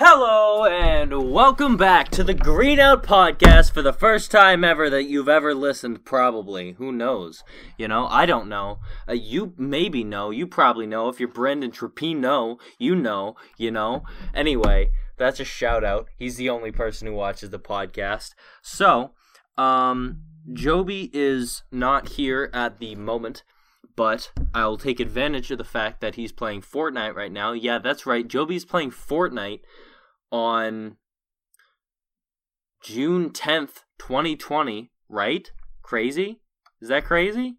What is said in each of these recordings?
Hello and welcome back to the Green Out Podcast for the first time ever that you've ever listened, probably. Who knows? You know, I don't know. Uh, you maybe know. You probably know. If you're Brendan Trapino, you know, you know. Anyway, that's a shout out. He's the only person who watches the podcast. So, um, Joby is not here at the moment but I'll take advantage of the fact that he's playing Fortnite right now. Yeah, that's right. Joby's playing Fortnite on June 10th, 2020, right? Crazy? Is that crazy?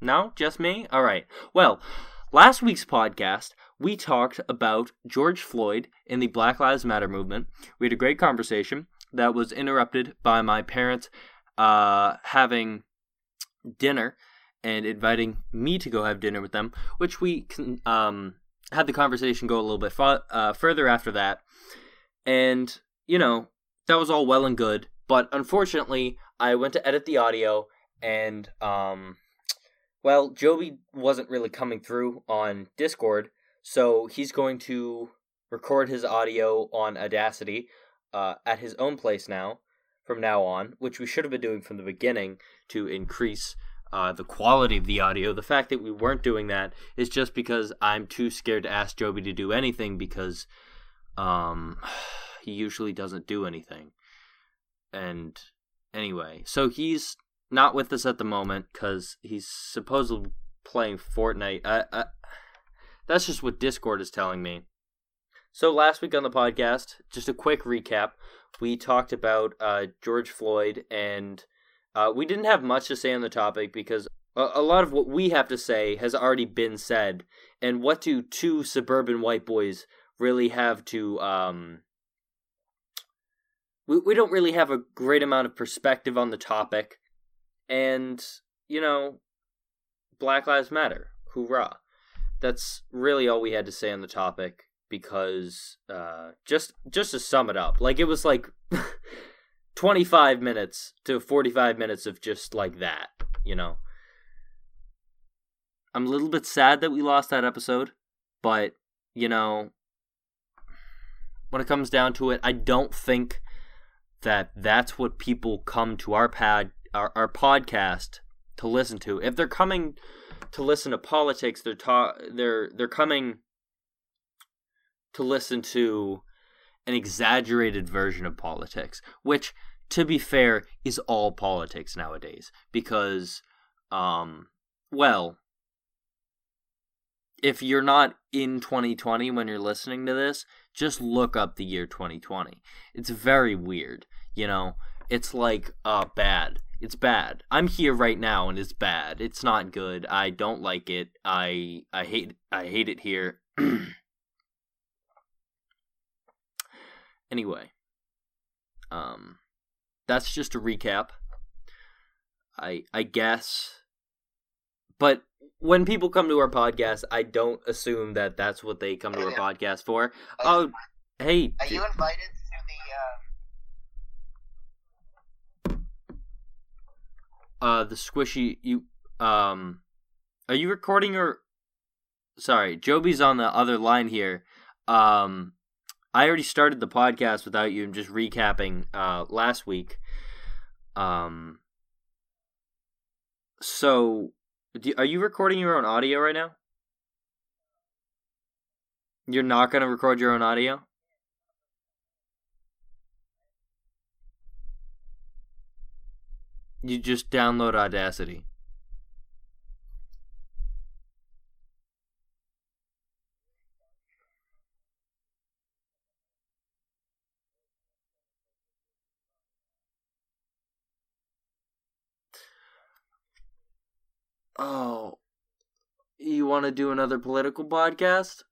No? Just me? All right. Well, last week's podcast, we talked about George Floyd in the Black Lives Matter movement. We had a great conversation that was interrupted by my parents uh, having dinner and inviting me to go have dinner with them, which we um, had the conversation go a little bit fa- uh, further after that. And, you know, that was all well and good. But unfortunately, I went to edit the audio and, um, well, Joby wasn't really coming through on Discord. So he's going to record his audio on Audacity uh, at his own place now, from now on, which we should have been doing from the beginning to increase uh, the quality of the audio. The fact that we weren't doing that is just because I'm too scared to ask Joby to do anything because um, he usually doesn't do anything. And anyway, so he's not with us at the moment because he's supposedly playing Fortnite. I, I, that's just what Discord is telling me. So last week on the podcast, just a quick recap. We talked about uh, George Floyd, and uh, we didn't have much to say on the topic because a, a lot of what we have to say has already been said. And what do two suburban white boys really have to um, we, we don't really have a great amount of perspective on the topic. And you know black lives matter hoorah. That's really all we had to say on the topic because uh, just just to sum it up like it was like 25 minutes to 45 minutes of just like that you know? I'm a little bit sad that we lost that episode but you know when it comes down to it, I don't think that that's what people come to our pad our, our podcast to listen to. If they're coming to listen to politics, they're ta- they're they're coming to listen to an exaggerated version of politics, which to be fair is all politics nowadays because um well if you're not in 2020 when you're listening to this, just look up the year 2020. It's very weird, you know? It's like uh bad. It's bad. I'm here right now and it's bad. It's not good. I don't like it. I I hate I hate it here. anyway, um that's just a recap. I I guess but when people come to our podcast, I don't assume that that's what they come to our podcast for. Oh, hey. Are you invited to the uh uh the squishy you um are you recording or sorry, Joby's on the other line here. Um I already started the podcast without you. I'm just recapping uh last week. Um so do, are you recording your own audio right now? You're not going to record your own audio? You just download Audacity. Oh, you want to do another political podcast?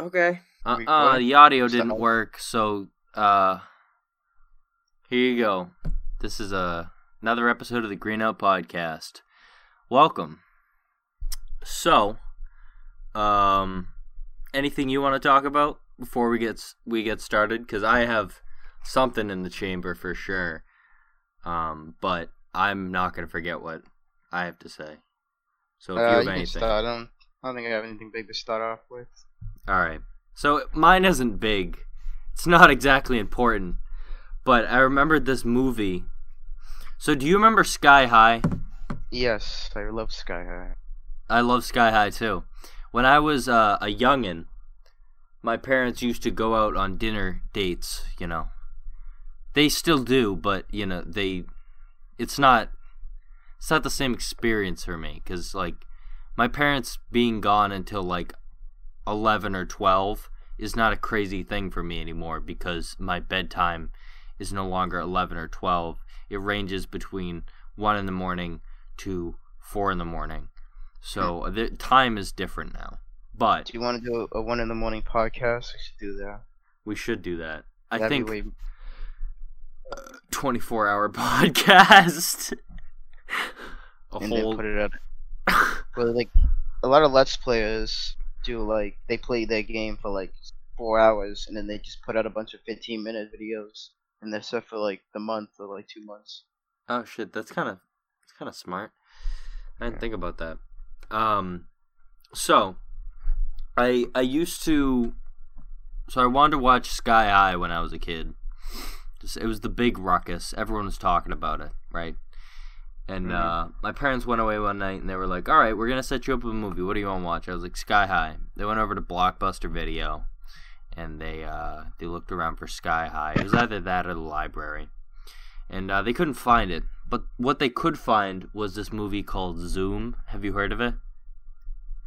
Okay. Uh uh the audio didn't work, so uh here you go. This is a uh, another episode of the Green Out Podcast. Welcome. So, um anything you want to talk about before we get we get started cuz I have something in the chamber for sure. Um, but I'm not gonna forget what I have to say. So if uh, you have you anything, start, um, I don't think I have anything big to start off with. All right. So mine isn't big. It's not exactly important, but I remembered this movie. So do you remember Sky High? Yes, I love Sky High. I love Sky High too. When I was uh, a youngin, my parents used to go out on dinner dates. You know, they still do, but you know they. It's not. It's not the same experience for me because like my parents being gone until like 11 or 12 is not a crazy thing for me anymore because my bedtime is no longer 11 or 12 it ranges between 1 in the morning to 4 in the morning so Hmm. the time is different now but Do you want to do a one in the morning podcast? We should do that. we should do that i That'd think be way 24 hour podcast a and whole put it up. But like a lot of Let's Players do like they play their game for like four hours and then they just put out a bunch of fifteen minute videos and they're set for like the month or like two months. Oh shit, that's kind of that's kind of smart. I didn't think about that. Um, so I I used to so I wanted to watch Sky High when I was a kid. It was the big ruckus. Everyone was talking about it, right? And Mhm. uh, my parents went away one night and they were like, "All right, we're gonna set you up with a movie. What do you want to watch?" I was like, "Sky High." They went over to Blockbuster Video, and they uh, they looked around for Sky High. It was either that or the library and uh, they couldn't find it. But what they could find was this movie called Zoom. Have you heard of it?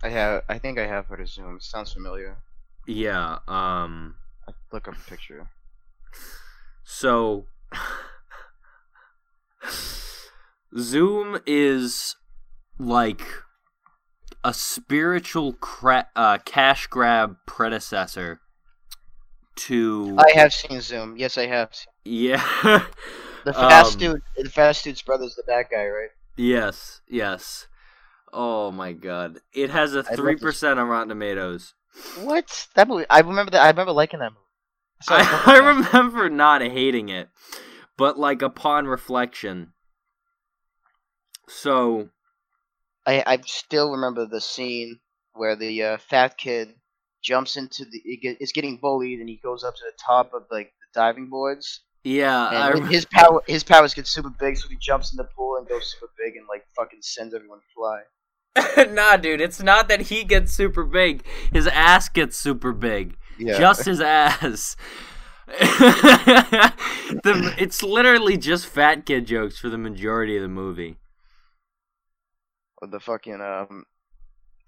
I have I think I have heard of Zoom. Sounds familiar. Yeah. Um. I look up a picture. So, Zoom is like a spiritual cra- uh, cash grab predecessor to I have seen Zoom. Yes, I have. Seen. yeah. The fast Um, dude, the fast dude's brother's the bad guy, right? yes. Yes. Oh my god! It has a I'd love three to- percent on Rotten Tomatoes. What that movie? I remember that. I remember liking that movie. Saw it a I, couple I remember not hating it, but like upon reflection. So I I still remember the scene where the uh, fat kid jumps into the he is getting bullied and he goes up to the top of like the diving boards yeah, and rem- his power his powers get super big so he jumps in the pool and goes super big and like fucking sends everyone fly. nah, dude, it's not that he gets super big. His ass gets super big. Yeah. Just his ass. the, it's literally just fat kid jokes for the majority of the movie. The fucking um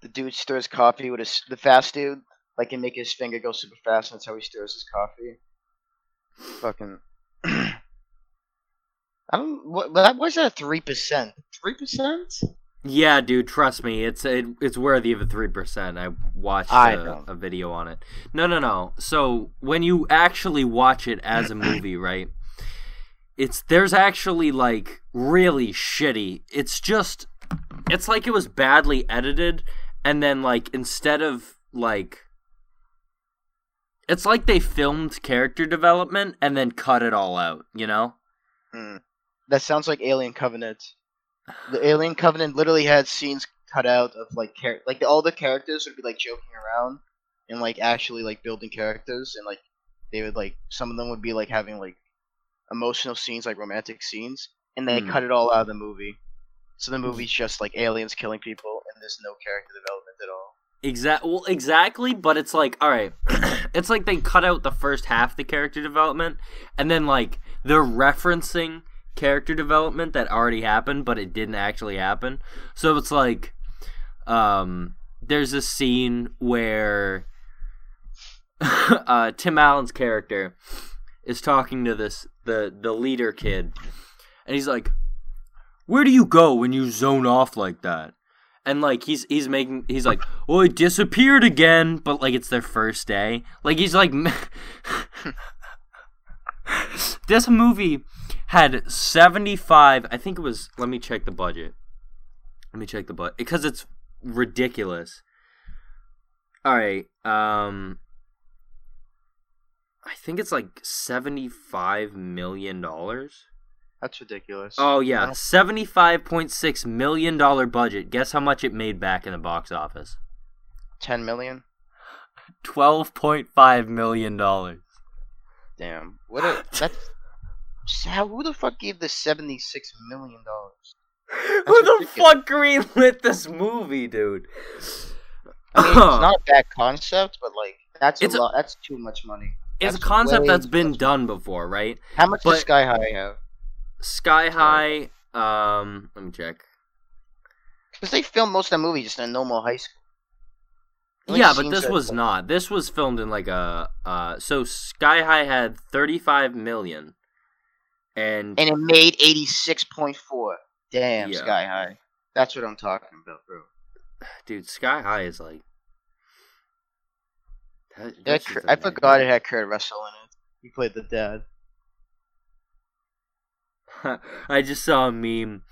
the dude stirs coffee with his the fast dude like can make his finger go super fast and that's how he stirs his coffee. Fucking I don't what was that three percent. Three percent? Yeah, dude, trust me, it's it, it's worthy of a three percent. I watched I a, a video on it. No, no, no. So when you actually watch it as a movie, right? It's there's actually like really shitty. It's just it's like it was badly edited, and then like instead of like it's like they filmed character development and then cut it all out. You know? Hmm. That sounds like Alien Covenant. The Alien Covenant literally had scenes cut out of like char- like all the characters would be like joking around and like actually like building characters and like they would like some of them would be like having like emotional scenes like romantic scenes and they Hmm. cut it all out of the movie. So the movie's just like aliens killing people and there's no character development at all. Exact. Well, exactly. But it's like, all right, it's like they cut out the first half of the character development, and then like they're referencing character development that already happened, but it didn't actually happen. So it's like, um, there's a scene where uh, Tim Allen's character is talking to this the the leader kid, and he's like, "Where do you go when you zone off like that?" and like he's he's making he's like oh it disappeared again but like it's their first day like he's like this movie had 75 i think it was let me check the budget let me check the budget because it's ridiculous all right um i think it's like 75 million dollars That's ridiculous. Oh yeah, seventy-five point six million dollar budget. Guess how much it made back in the box office? ten million. Twelve point five million dollars. Damn. What a that's. How, who the fuck gave this seventy six million dollars? Who the fuck greenlit this movie, dude? I mean, it's not a bad concept, but like that's It's a a- lot. That's too much money. It's a concept that's been done before, right? How much But- does Sky High have? Sky High. Um, let me check. Because they filmed most of the movie just in a normal high school. Only yeah, but this was not. This was filmed in like a. Uh, so Sky High had thirty-five million, and and it made eighty six point four. Damn, Yeah. Sky High. That's what I'm talking about, bro. dude, Sky High is like. that- Kurt- I forgot it had Kurt Russell in it. He played the dad. I just saw a meme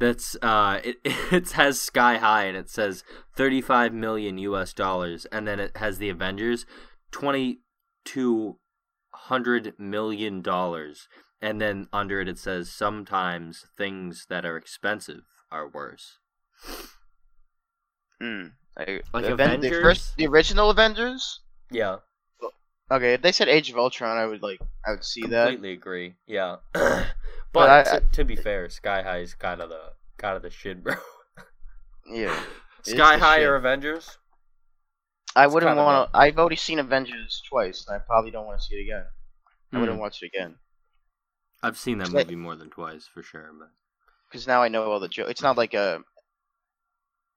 that's uh it it has sky high and it says 35 million US dollars and then it has the Avengers 2200 million dollars and then under it it says sometimes things that are expensive are worse. Mm. Like, Like the, Aven- the first, the original Avengers. Yeah, Okay, if they said Age of Ultron, I would like, I would see that. completely agree. Yeah. but But I- to, to be fair, Sky High is kind of the kind of the shit, bro. Yeah, Sky High shit. or Avengers? I It's wouldn't want to. I've already seen Avengers twice, and I probably don't want to see it again. I Hmm. wouldn't watch it again I've seen that movie more than twice for sure, but because now I know all the jokes. It's not like a.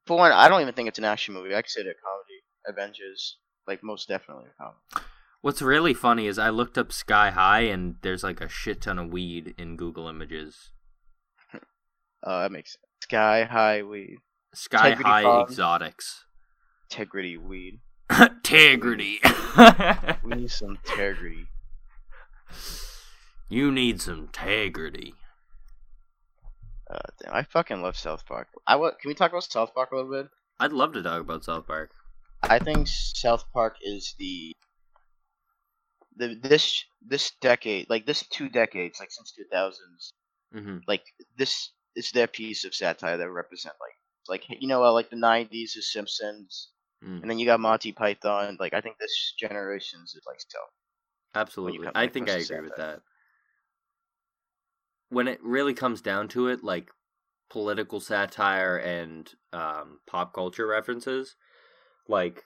For one, I don't even think it's an action movie. I consider it a comedy. Avengers, like most definitely a comedy. what's really funny is I looked up Sky High and there's like a shit ton of weed in Google Images. Uh, that makes sense. Sky High Weed, Sky Integrity High Farm. Exotics. Integrity Weed. integrity. We need some integrity. you need some integrity. Uh, damn, I fucking love South Park. I wa- Can we talk about South Park a little bit? I'd love to talk about South Park. I think South Park is the the this this decade, like this two decades, like since two thousands, hmm like this is their piece of satire that represent like like you know uh, like the nineties is Simpsons, Mm. and then you got Monty Python. Like I think this generation's is like South. Absolutely. I think I agree with that. When it really comes down to it, like political satire and um, pop culture references, like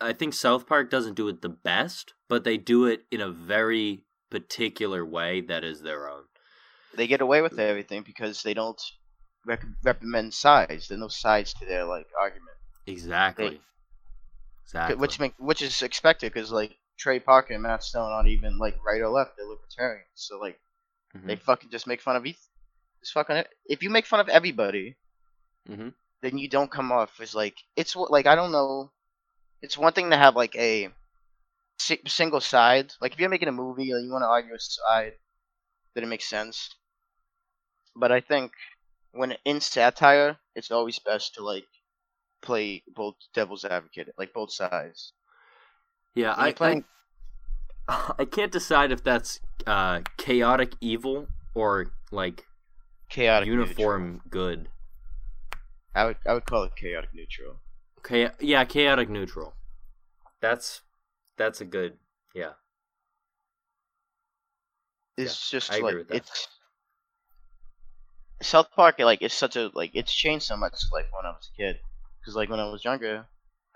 I think South Park doesn't do it the best, but they do it in a very particular way that is their own. They get away with everything because they don't rec- recommend sides. There's no sides to their like argument. Exactly. Exactly. which make which is expected because like Trey Parker and Matt Stone aren't even like right or left; they're libertarians. So like Mhm. they fucking just make fun of each. Just fucking if you make fun of everybody, Mhm. then you don't come off as like it's what like I don't know. It's one thing to have like a si- single side. Like if you're making a movie and you want to argue a side, then it makes sense. But I think when in satire, it's always best to like play both devil's advocate, like both sides. Yeah, I, playing, I can't decide if that's uh, chaotic evil or like chaotic uniform good. I would I would call it chaotic neutral. Okay, yeah, chaotic neutral. That's that's a good yeah. It's just I agree like with that. it's South Park. Like it's such a like it's changed so much. Like when I was a kid, because like when I was younger,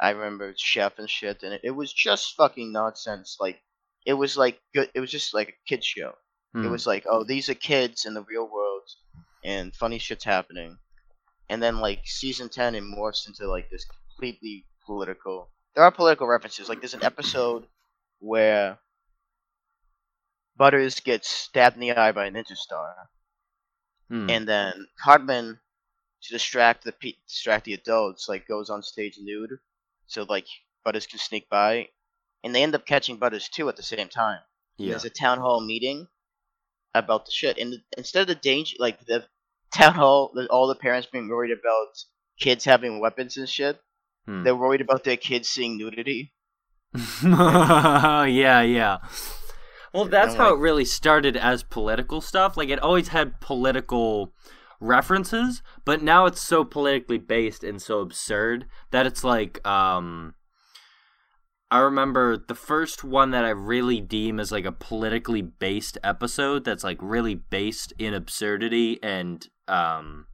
I remember Chef and shit, and it, it was just fucking nonsense. Like it was like good. It was just like a kid show. It Hmm. was like, oh, these are kids in the real world, and funny shit's happening. And then like season ten, it morphs into like this completely political. There are political references. Like there's an episode where Butters gets stabbed in the eye by an interstar, star, Hmm. and then Cartman, to distract the pe- distract the adults, like goes on stage nude, so like Butters can sneak by, and they end up catching Butters too at the same time. Yeah. There's a town hall meeting about the shit, and instead of the danger, like the town hall, the- all the parents being worried about kids having weapons and shit, Hmm. they're worried about their kids seeing nudity. yeah, yeah. Well, that's how it really started as political stuff. Like it always had political references, but now it's so politically based and so absurd that it's like um I remember the first one that I really deem as like a politically based episode that's like really based in absurdity and um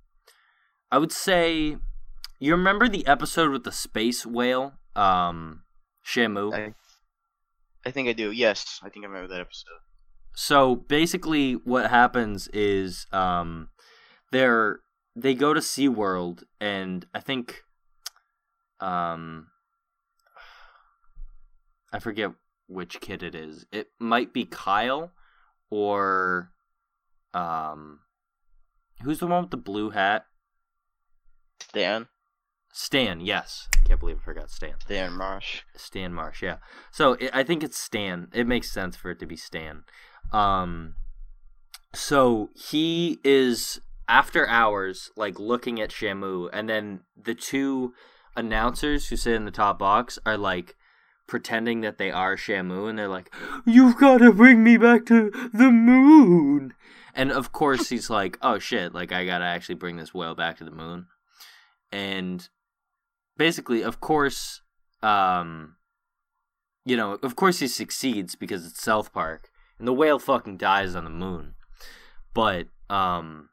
I would say you remember the episode with the space whale um Shamu? I, I think I do. Yes, I think I remember that episode. So basically what happens is um they're they go to SeaWorld and I think um I forget which kid it is. It might be Kyle or um who's the one with the blue hat? Stan. Stan, yes. Can't believe I forgot Stan. Stan Marsh. Stan Marsh, yeah. So it, I think it's Stan. It makes sense for it to be Stan. Um, so he is after hours, like looking at Shamu, and then the two announcers who sit in the top box are like pretending that they are Shamu, and they're like, "You've got to bring me back to the moon." And of course, he's like, "Oh shit! Like I gotta actually bring this whale back to the moon." And basically, of course, um, you know, of course he succeeds because it's South Park, and the whale fucking dies on the moon. But um,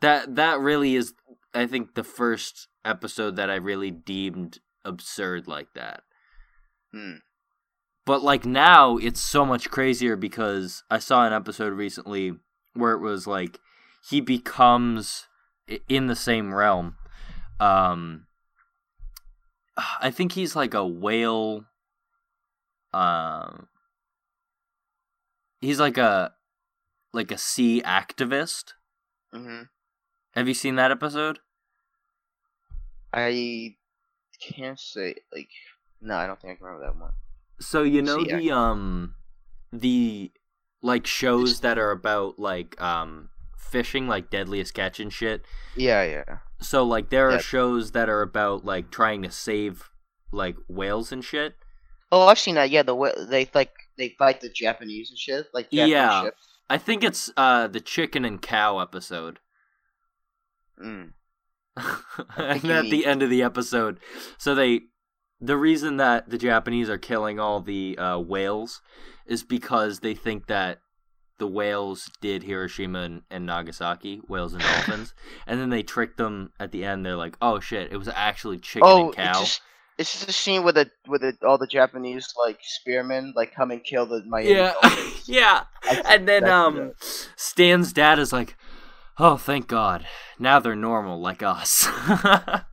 that that really is, I think, the first episode that I really deemed absurd like that. Hmm. But like now, it's so much crazier because I saw an episode recently where it was like he becomes in the same realm. Um, I think he's like a whale. Um, he's like a like a sea activist. Mm-hmm. Have you seen that episode? I can't say like. No, I don't think I can remember that one. So you know Sea the um the like shows that are about like um fishing like deadliest catch and shit. Yeah, yeah. So like there are Yeah. shows that are about like trying to save like whales and shit. Oh, I've seen that. Yeah, the wh- they like they fight the Japanese and shit, like Japanese Yeah. ships. I think it's uh the chicken and cow episode. Mm. and at the end of the episode, so they the reason that the Japanese are killing all the uh, whales is because they think that the whales did Hiroshima and, and Nagasaki, whales and dolphins, and then they tricked them at the end. They're like, "Oh shit, it was actually chicken Oh, and cow." it's just it's just a scene with the with the, all the Japanese like spearmen like come and kill the Miami. Yeah, yeah. And then that's um, Stan's dad is like, "Oh, thank God, now they're normal like us."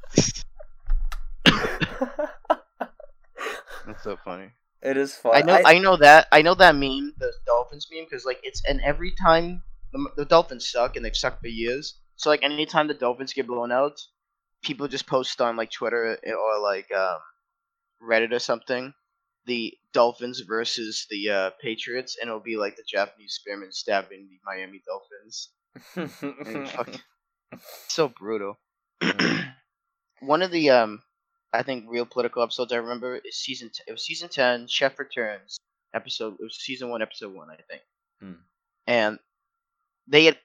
That's so funny. it is fun. I know, I, know that, I know that meme, the dolphins meme, because like it's and every time the, the dolphins suck and they've sucked for years. So like anytime the dolphins get blown out, people just post on like Twitter or like um, Reddit or something, the dolphins versus the uh, Patriots, and it'll be like the Japanese spearmen stabbing the Miami Dolphins. And fuck, so brutal. One of the um, I think real political episodes I remember is season. T- it was season ten. Chef returns episode. It was season one, episode one, I think. Hmm. And they had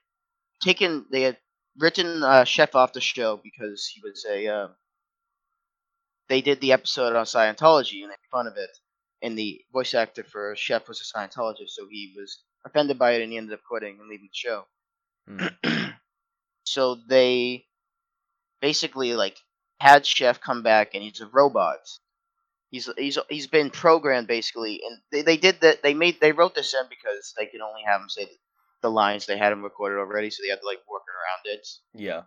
taken. They had written uh, Chef off the show because he was a. Uh, they did the episode on Scientology and they made fun of it, and the voice actor for Chef was a Scientologist, so he was offended by it and he ended up quitting and leaving the show. Hmm. so they basically like had Chef come back and he's a robot. He's he's he's been programmed basically, and they, they did that. They made they wrote this in because they could only have him say the lines. They had him recorded already, so they had to like work around it. yeah.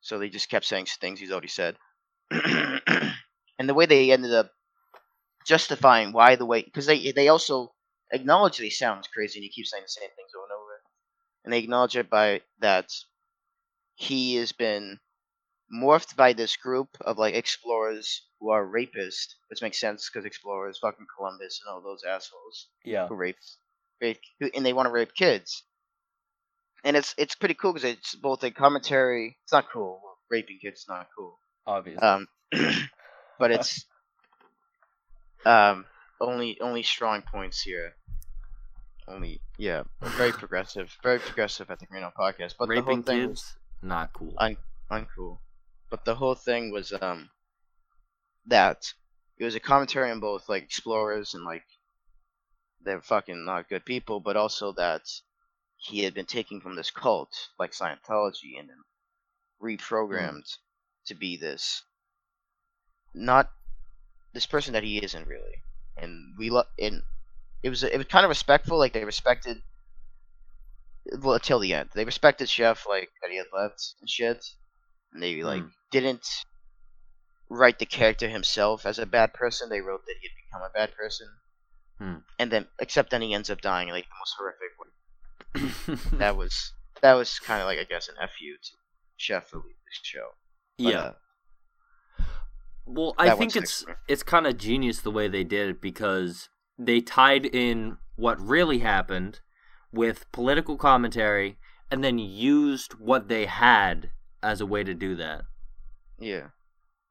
So they just kept saying things he's already said. and the way they ended up justifying why the way because they they also acknowledge they sounds crazy and he keeps saying the same things over and over. And they acknowledge it by that he has been morphed by this group of like explorers who are rapists, which makes sense because explorers, fucking Columbus and all those assholes Yeah. who rape, rape, who, and they want to rape kids. And it's it's pretty cool because it's both a commentary. It's not cool. Raping kids is not cool. Obviously. Um, but it's um only only strong points here. only yeah, very progressive, very progressive at the Green Out podcast. But Raping the whole thing kids, not cool. un- uncool. But the whole thing was um that it was a commentary on both like explorers and like they're fucking not good people, but also that he had been taken from this cult like Scientology and then reprogrammed to be this not this person that he isn't really. And we lo- and it was it was kind of respectful, like they respected well till the end. They respected Chef like that he had left and shit. And they like Hmm. didn't write the character himself as a bad person. They wrote that he had become a bad person. Hmm. And then except then he ends up dying like the most horrific way. That was that was kind of like I guess an fu to Chef for leaving the show. But, yeah. uh, Well, I think it's it's kind of genius the way they did it because they tied in what really happened with political commentary and then used what they had as a way to do that. Yeah.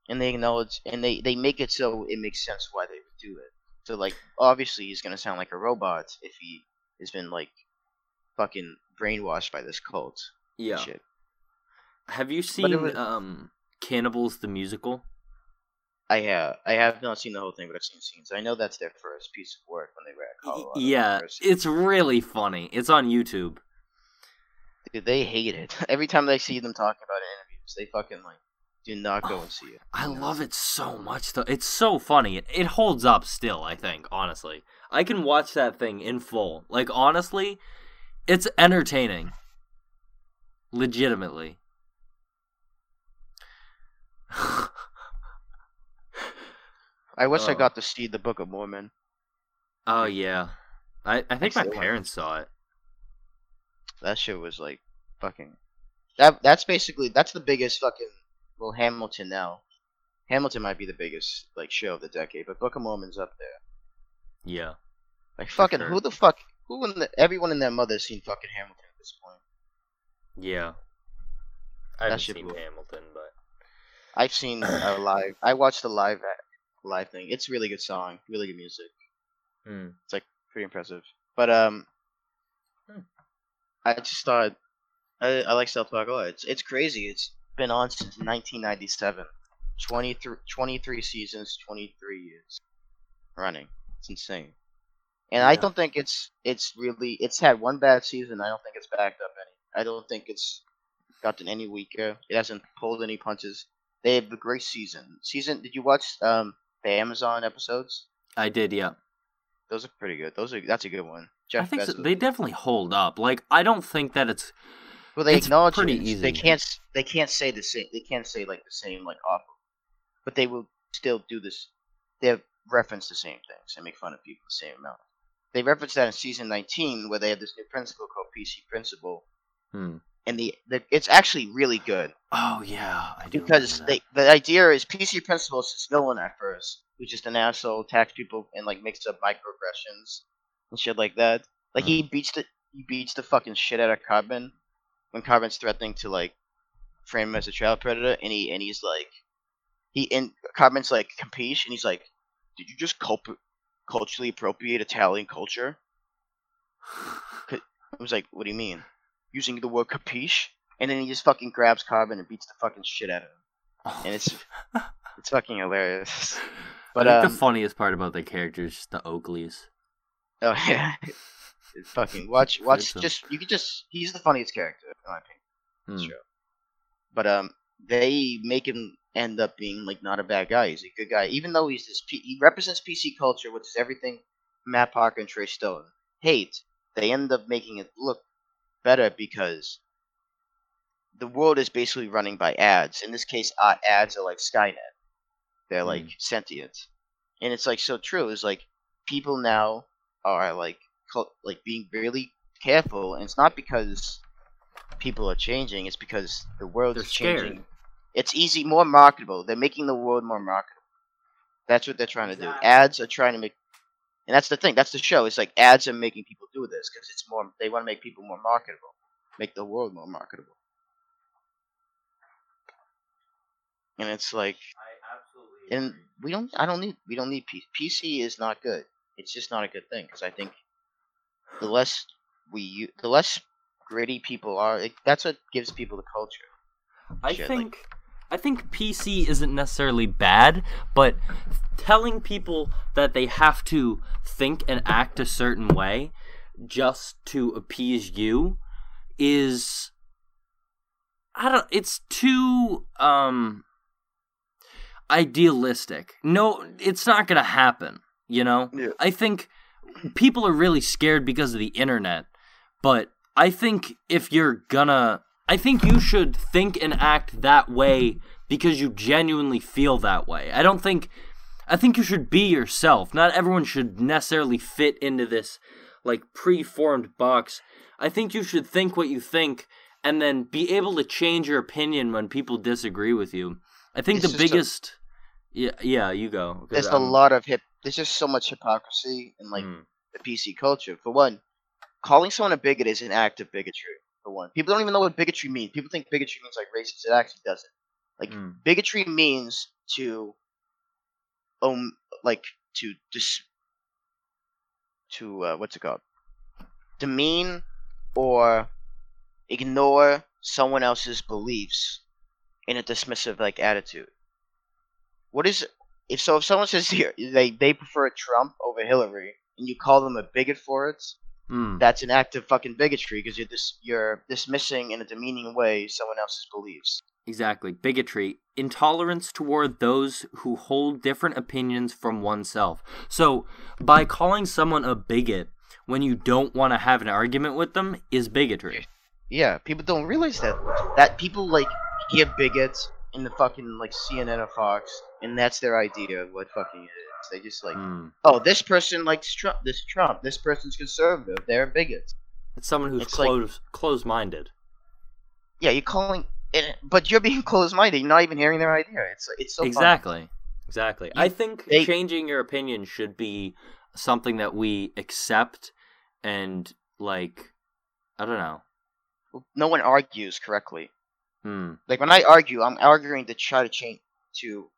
And they acknowledge and they they make it so it makes sense why they would do it. So like obviously he's gonna sound like a robot if he has been like fucking brainwashed by this cult. Yeah. Shit. Have you seen was- um Cannibals the musical? I have I have not seen the whole thing, but I've seen scenes. I know that's their first piece of work when they were at Colorado. yeah, it's really funny. It's on YouTube. Dude, they hate it. Every time they see them talking about it in interviews, they fucking like do not go Oh, and see it. I know? love it so much though. It's so funny. It, it holds up still, I think, honestly. I can watch that thing in full. Like honestly, it's entertaining. Legitimately. I wish I Oh. got to see the Book of Mormon. oh yeah. I, I think my parents saw it. That shit was like fucking. That that's basically that's the biggest fucking well Hamilton now. Hamilton might be the biggest like show of the decade, but Book of Mormon's up there. Yeah. Like fucking sure. who the fuck who in the everyone in their mother has seen fucking Hamilton at this point. Yeah. I That haven't seen blew. Hamilton, but I've seen a live. I watched the live live thing. It's a really good song, really good music. Hmm. It's like pretty impressive. But um. I just thought I, I like South Park a lot. It's it's crazy. It's been on since 1997. 23, 23 seasons, 23 years running. It's insane. And I don't think it's it's really it's had one bad season. I don't think it's backed up any. I don't think it's gotten any weaker. It hasn't pulled any punches. They have a great season. Season? Did you watch um the Amazon episodes? I did, yeah. Those are pretty good. Those are that's a good one. Jeff I think so, they definitely hold up. Like I don't think that it's well, they it's acknowledge pretty it. easy. They can't. They can't say the same. They can't say like the same like awful, but they will still do this. They have reference the same things and make fun of people the same amount. They reference that in season 19 where they have this new principal called PC Principal, hmm. And the, the it's actually really good. Oh yeah, I do because they the idea is PC Principal is villain at first, who's just an asshole, attacks people, and like makes up microaggressions and shit like that. Like he mm-hmm. beats the he beats the fucking shit out of Cartman when Cartman's threatening to like frame him as a child predator, and he and he's like he and Cartman's like capiche, and he's like, did you just culp- culturally appropriate Italian culture? I was like, what do you mean? Using the word capiche? And then he just fucking grabs Cartman and beats the fucking shit out of him. And it's it's fucking hilarious. But I think um, the funniest part about the characters is the Oakleys. oh yeah, It's fucking watch watch just you could just he's the funniest character in my opinion. in the Hmm. But um, they make him end up being like not a bad guy. He's a good guy, even though he's this. P- he represents PC culture, which is everything Matt Parker and Trey Stone hate. They end up making it look better because the world is basically running by ads. In this case, uh, ads are like Skynet. They're like sentient, and it's like so true. It's like people now are like cul- like being really careful, and it's not because people are changing. It's because the world They're is changing. scared. It's easy, more marketable. They're making the world more marketable. That's what they're trying to do. Ads are trying to make, and that's the thing. That's the show. It's like ads are making people do this because it's more. They want to make people more marketable, make the world more marketable. And it's like, I absolutely and we don't. I don't need. We don't need P- PC. is not good. It's just not a good thing because I think the less we the less gritty people are. It, that's what gives people the culture. I Shit, like- think I think PC isn't necessarily bad, but telling people that they have to think and act a certain way just to appease you is I don't it's too um idealistic. No, it's not going to happen, you know? Yeah. I think people are really scared because of the internet, but I think if you're gonna I think you should think and act that way because you genuinely feel that way. I don't think I think you should be yourself. Not everyone should necessarily fit into this like preformed box. I think you should think what you think and then be able to change your opinion when people disagree with you. I think It's the just a- biggest yeah, yeah, you go. There's a I'm- lot of hip. There's just so much hypocrisy in like Mm. the PC culture. For one, calling someone a bigot is an act of bigotry. For one, people don't even know what bigotry means. People think bigotry means like racist. It actually doesn't. Like Mm. bigotry means to, um, like to dis, to uh, what's it called? Demean or ignore someone else's beliefs in a dismissive like attitude. What is if so? If someone says here they they prefer Trump over Hillary, and you call them a bigot for it, Mm. that's an act of fucking bigotry because you're dis- you're dismissing in a demeaning way someone else's beliefs. Exactly. Bigotry. Intolerance toward those who hold different opinions from oneself. So, by calling someone a bigot when you don't want to have an argument with them is bigotry. Yeah, people don't realize that that people like give bigots in the fucking like CNN or Fox, and that's their idea of what fucking it is. They just like, Mm. oh, this person likes Trump. This Trump. This person's conservative. They're bigots. It's someone who's It's like- close close minded. Yeah, you're calling it, but you're being closed-minded. You're not even hearing their idea. It's it's so funny. exactly. Exactly. I think they- changing your opinion should be something that we accept and like I don't know. No one argues correctly. Hmm. like when I argue, I'm arguing to try to change to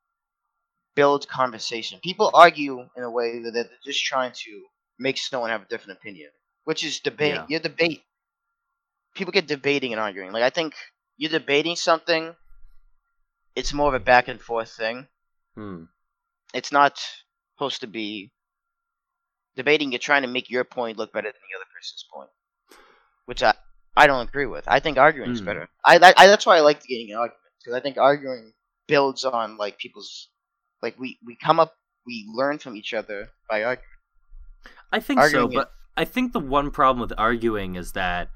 build conversation. People argue in a way that they're just trying to make someone have a different opinion, which is debate. Yeah. You debate. People get debating and arguing. Like I think you're debating something. It's more of a back and forth thing. Hmm. It's not supposed to be debating. You're trying to make your point look better than the other person's point, which I I don't agree with. I think arguing is Hmm. better. I, I, I that's why I like getting in arguments because I think arguing builds on like people's like we we come up we learn from each other by arguing. I think Arguing so, it- but I think the one problem with arguing is that,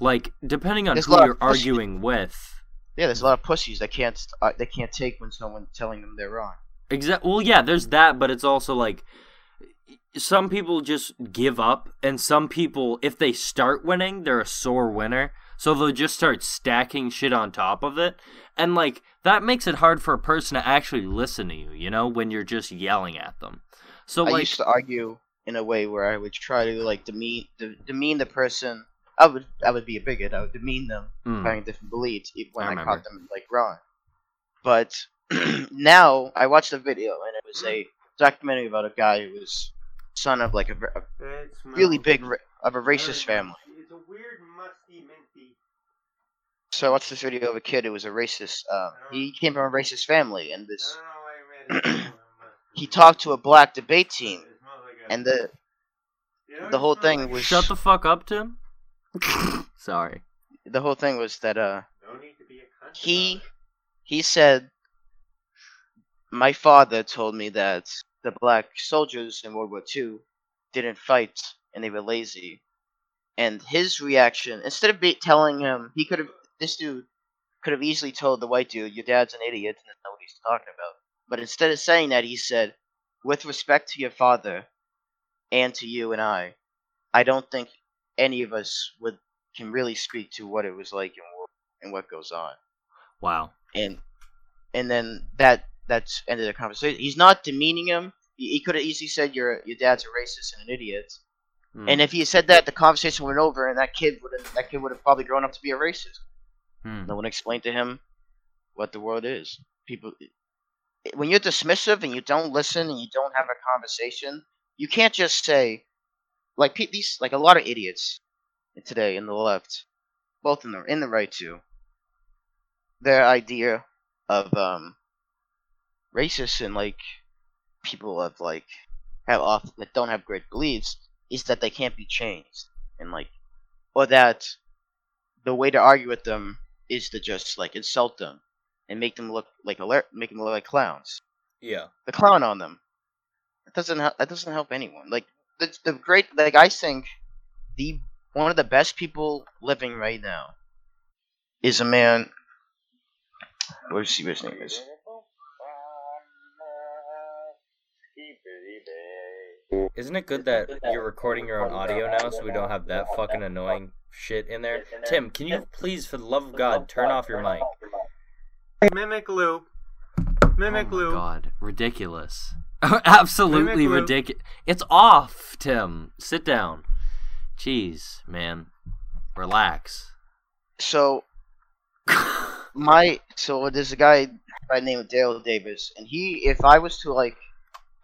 like, depending on There's who you're arguing with. Yeah, there's a lot of pussies that can't uh, they can't take when someone's telling them they're wrong. Exact. Well, yeah, there's that, but it's also like some people just give up, and some people, if they start winning, they're a sore winner. So they'll just start stacking shit on top of it, and like that makes it hard for a person to actually listen to you. You know, when you're just yelling at them. So I like, used to argue in a way where I would try to like demean de- demean the person. I would I would be a bigot. I would demean them mm, having different beliefs even when I I, caught them like wrong. But now I watched a video and it was a documentary about a guy who was son of like a, a really big of a racist family. It's a weird, musty, minty. So I watched this video of a kid who was a racist. Um, he came from a racist family, and this don't know why I read it. he talked to a black debate team, and the the whole thing was shut the fuck up, Tim. Sorry. the whole thing was that uh No need to be a he he said my father told me that the black soldiers in World War II didn't fight and they were lazy. And his reaction, instead of be- telling him, he could have, this dude could have easily told the white dude, your dad's an idiot and doesn't know what he's talking about. But instead of saying that, he said, with respect to your father and to you and I, I don't think any of us would can really speak to what it was like in war and what goes on Wow. and and then that that's ended the conversation. He's not demeaning him. He, could have easily said your your dad's a racist and an idiot. Mm, And if he said that, the conversation went over, and that kid would have that kid would have probably grown up to be a racist. mm. No one explained to him what the world is. People, when you're dismissive and you don't listen and you don't have a conversation, you can't just say, like these like a lot of idiots today in the left, both in the in the right too. Their idea of um racists and like people of like have off that don't have great beliefs is that they can't be changed and like or that the way to argue with them is to just like insult them and make them look like hilar- make them look like clowns Yeah. the clown on them. That doesn't help. That doesn't help anyone. Like the the great like I think the one of the best people living right now is a man. Let's see what his name is. Isn't it good that you're recording your own audio now so we don't have that fucking annoying shit in there? Tim, can you please, for the love of God, turn off your mic? Mimic loop. Mimic oh my loop. god, ridiculous. Absolutely ridiculous. It's off, Tim. Sit down. Jeez, man. Relax. So my so there's a guy by the name of Dale Davis, and he if I was to like,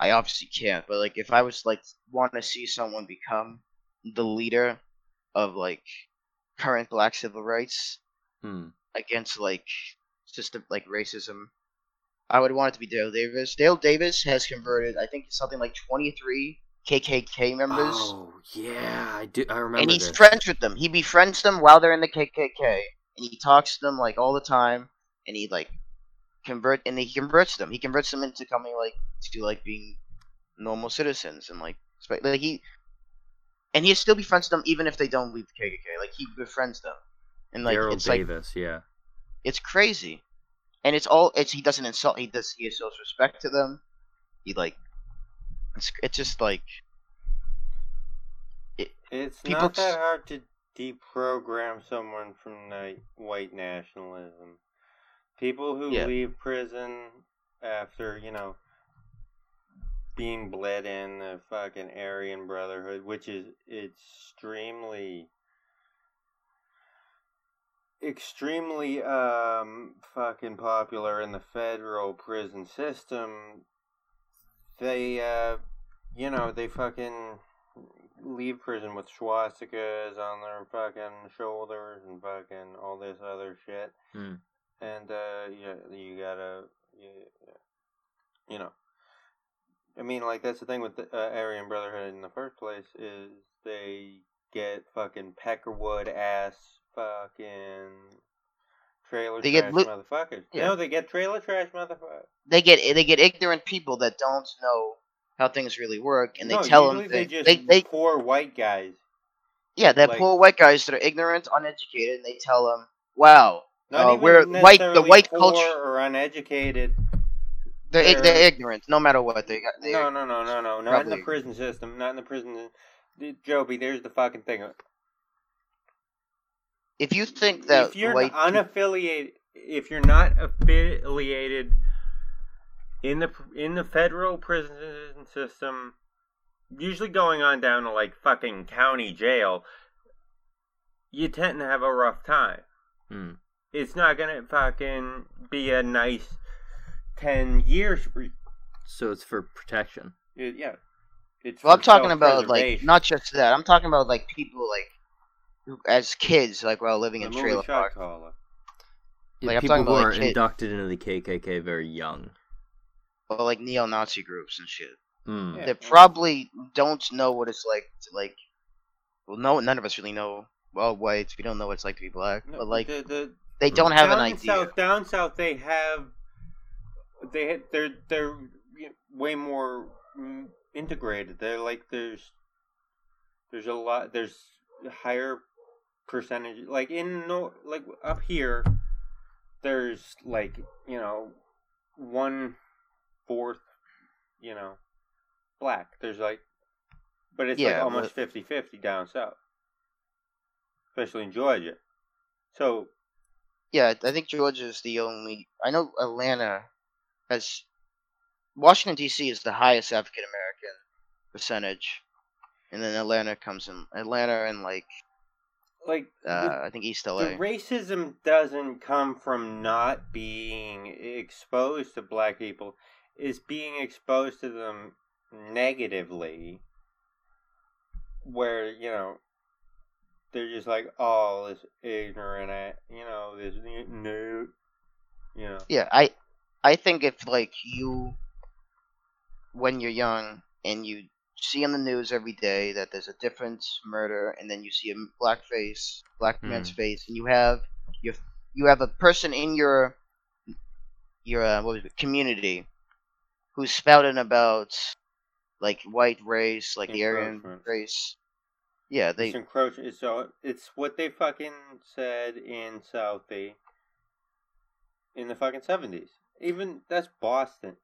I obviously can't, but like if I was like want to see someone become the leader of like current Black civil rights, Hmm. against like system like racism. I would want it to be Dale Davis. Dale Davis has converted, I think, something like 23 KKK members, Oh, yeah, I do. I remember and he's this. friends with them. He befriends them while they're in the KKK, and he talks to them like all the time, and he like convert and he converts them. He converts them into coming like to like being normal citizens and like spe- like he and he still befriends them even if they don't leave the KKK. Like he befriends them, and like Daryl it's like Davis, yeah. it's crazy, and it's all it's he doesn't insult. He does he shows respect to them. He like it's it's just like It's People not that hard to deprogram someone from the white nationalism. People who Yeah. leave prison after, you know, being bled in the fucking Aryan Brotherhood, which is extremely extremely um fucking popular in the federal prison system they uh you know they fucking leave prison with swastikas on their fucking shoulders and fucking all this other shit. Hmm. And uh, you you gotta you, you know. I mean, like that's the thing with the uh, Aryan Brotherhood in the first place is they get fucking Peckerwood ass fucking trailer They get trash li- motherfuckers. Yeah. No, they get trailer trash motherfuckers. they get they get ignorant people that don't know how things really work, and they no, tell them things. they They, just they poor white guys. yeah, they're like- poor white guys that are ignorant, uneducated, and they tell them, "Wow, Uh, even we're white- the white culture- or uneducated. they're ig- They're- they're ignorant, no matter what they got." No, no, no, no, no, not in the prison system. Not in the prison. Joby, there's the fucking thing. If you think that if you're white unaffiliated, if you're not affiliated in the in the federal prison system, usually going on down to like fucking county jail, you tend to have a rough time. Hmm. It's not gonna fucking be a nice ten years. For, you. So it's for protection. It- yeah, it's. Well, I'm talking about like not just that. I'm talking about like people like who, as kids, like while living the in movie trailer Shot park. Caller. Like, I'm People talking who about, are like, inducted into the KKK very young. or like neo-Nazi groups and shit. Hmm. Yeah. They probably don't know what it's like to like. Well, no, none of us really know. Well, whites, we don't know what it's like to be black, No, but like the, the, they don't have down an idea. South, down south, they have they they're they're way more integrated. They're like there's there's a lot there's higher percentage like in no like up here there's like you know one fourth you know black there's like but it's like Yeah, almost 50-50 down south especially in georgia so Yeah, I think Georgia is the only. I know Atlanta has. Washington D.C. is the highest African American percentage, and then Atlanta comes in. Atlanta and like like the- uh, I think East the L.A. racism doesn't come from not being exposed to black people is being exposed to them negatively where you know they're just like all this ignorant, you know, this new, you know. Yeah, I I think if like you when you're young and you see on the news every day that there's a different murder and then you see a black face, black man's Hmm. face and you have your you have a person in your your uh, what was it, community who's spouting about like white race, like the Aryan race. Yeah, they it's encroaching. It's. It's what they fucking said in Southie in the fucking seventies. Even that's Boston,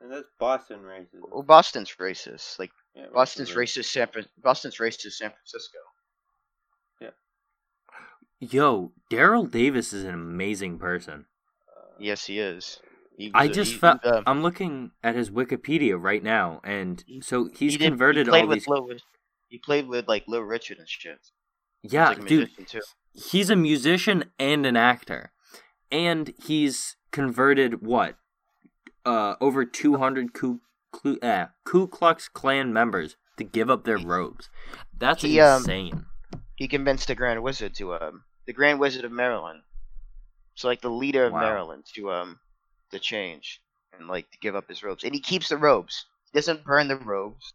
and that's Boston racism. well, Boston's racist. Like Yeah, Boston's racism. racist. San Fran- Boston's racist. San Francisco. Yeah. Yo, Daryl Davis is an amazing person. Uh, Yes, he is. He I just he- found. um, I'm looking at his Wikipedia right now, and so he's he did- converted he played all with these. Lil, he played with like Lil Richard and shit. yeah, He's like a dude, he's a musician and an actor, and he's converted what, uh, over 200 Ku, Ku, uh, Ku Klux Klan members to give up their robes. That's He, um, insane. He convinced the Grand Wizard to um the Grand Wizard of Maryland, so like the leader of Wow. Maryland to um to change and like to give up his robes, and he keeps the robes. He doesn't burn the robes.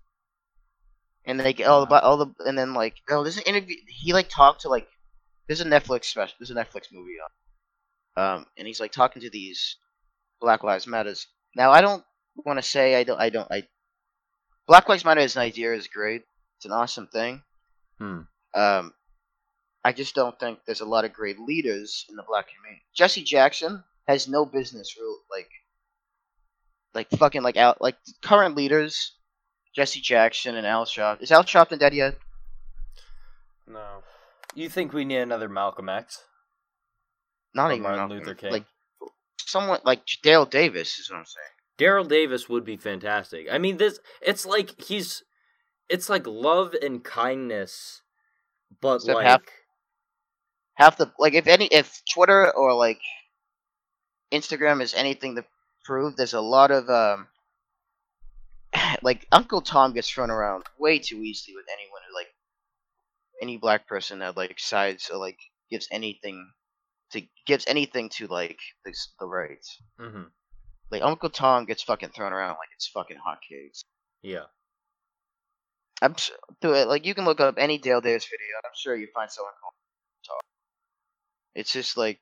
And like all the all the and then like oh there's an interview he like talked to like there's a Netflix special there's a Netflix movie on um and he's like talking to these Black Lives Matters. Now I don't want to say I don't I don't I Black Lives Matter as an idea is great. It's an awesome thing. Hmm. Um, I just don't think there's a lot of great leaders in the black community. Jesse Jackson has no business real like like fucking like out like current leaders. Jesse Jackson and Al Sharpton. Is Al Sharpton dead yet? No. You think we need another Malcolm X? Not Or even Martin Malcolm. Luther King? Like someone like Dale Davis is what I'm saying. Daryl Davis would be fantastic. I mean, this it's like he's it's like love and kindness, but Except like half- Half the like if any if Twitter or like Instagram is anything to prove, there's a lot of um like Uncle Tom gets thrown around way too easily with anyone who like any black person that like sides or like gives anything to gives anything to like the the right. Mhm. Like Uncle Tom gets fucking thrown around like it's fucking hotcakes. yeah. I'm do it like you can look up any Dale Davis video. I'm sure you find someone talk. It's just like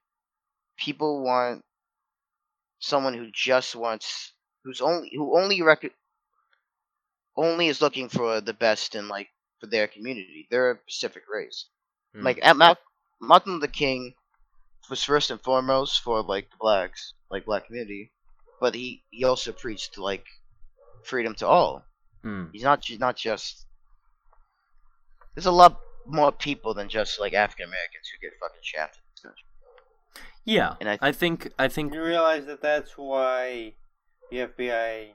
people want someone who just wants who's only who only rec- only is looking for the best in like for their community. They're a Pacific race. Hmm. Like at Mal- Martin Luther King was first and foremost for like the blacks, like black community, but he he also preached like freedom to all. Hmm. He's not ju- not just. There's a lot more people than just like African Americans who get fucking shafted. in this country. Yeah, And I- I think I think You realize that that's why the FBI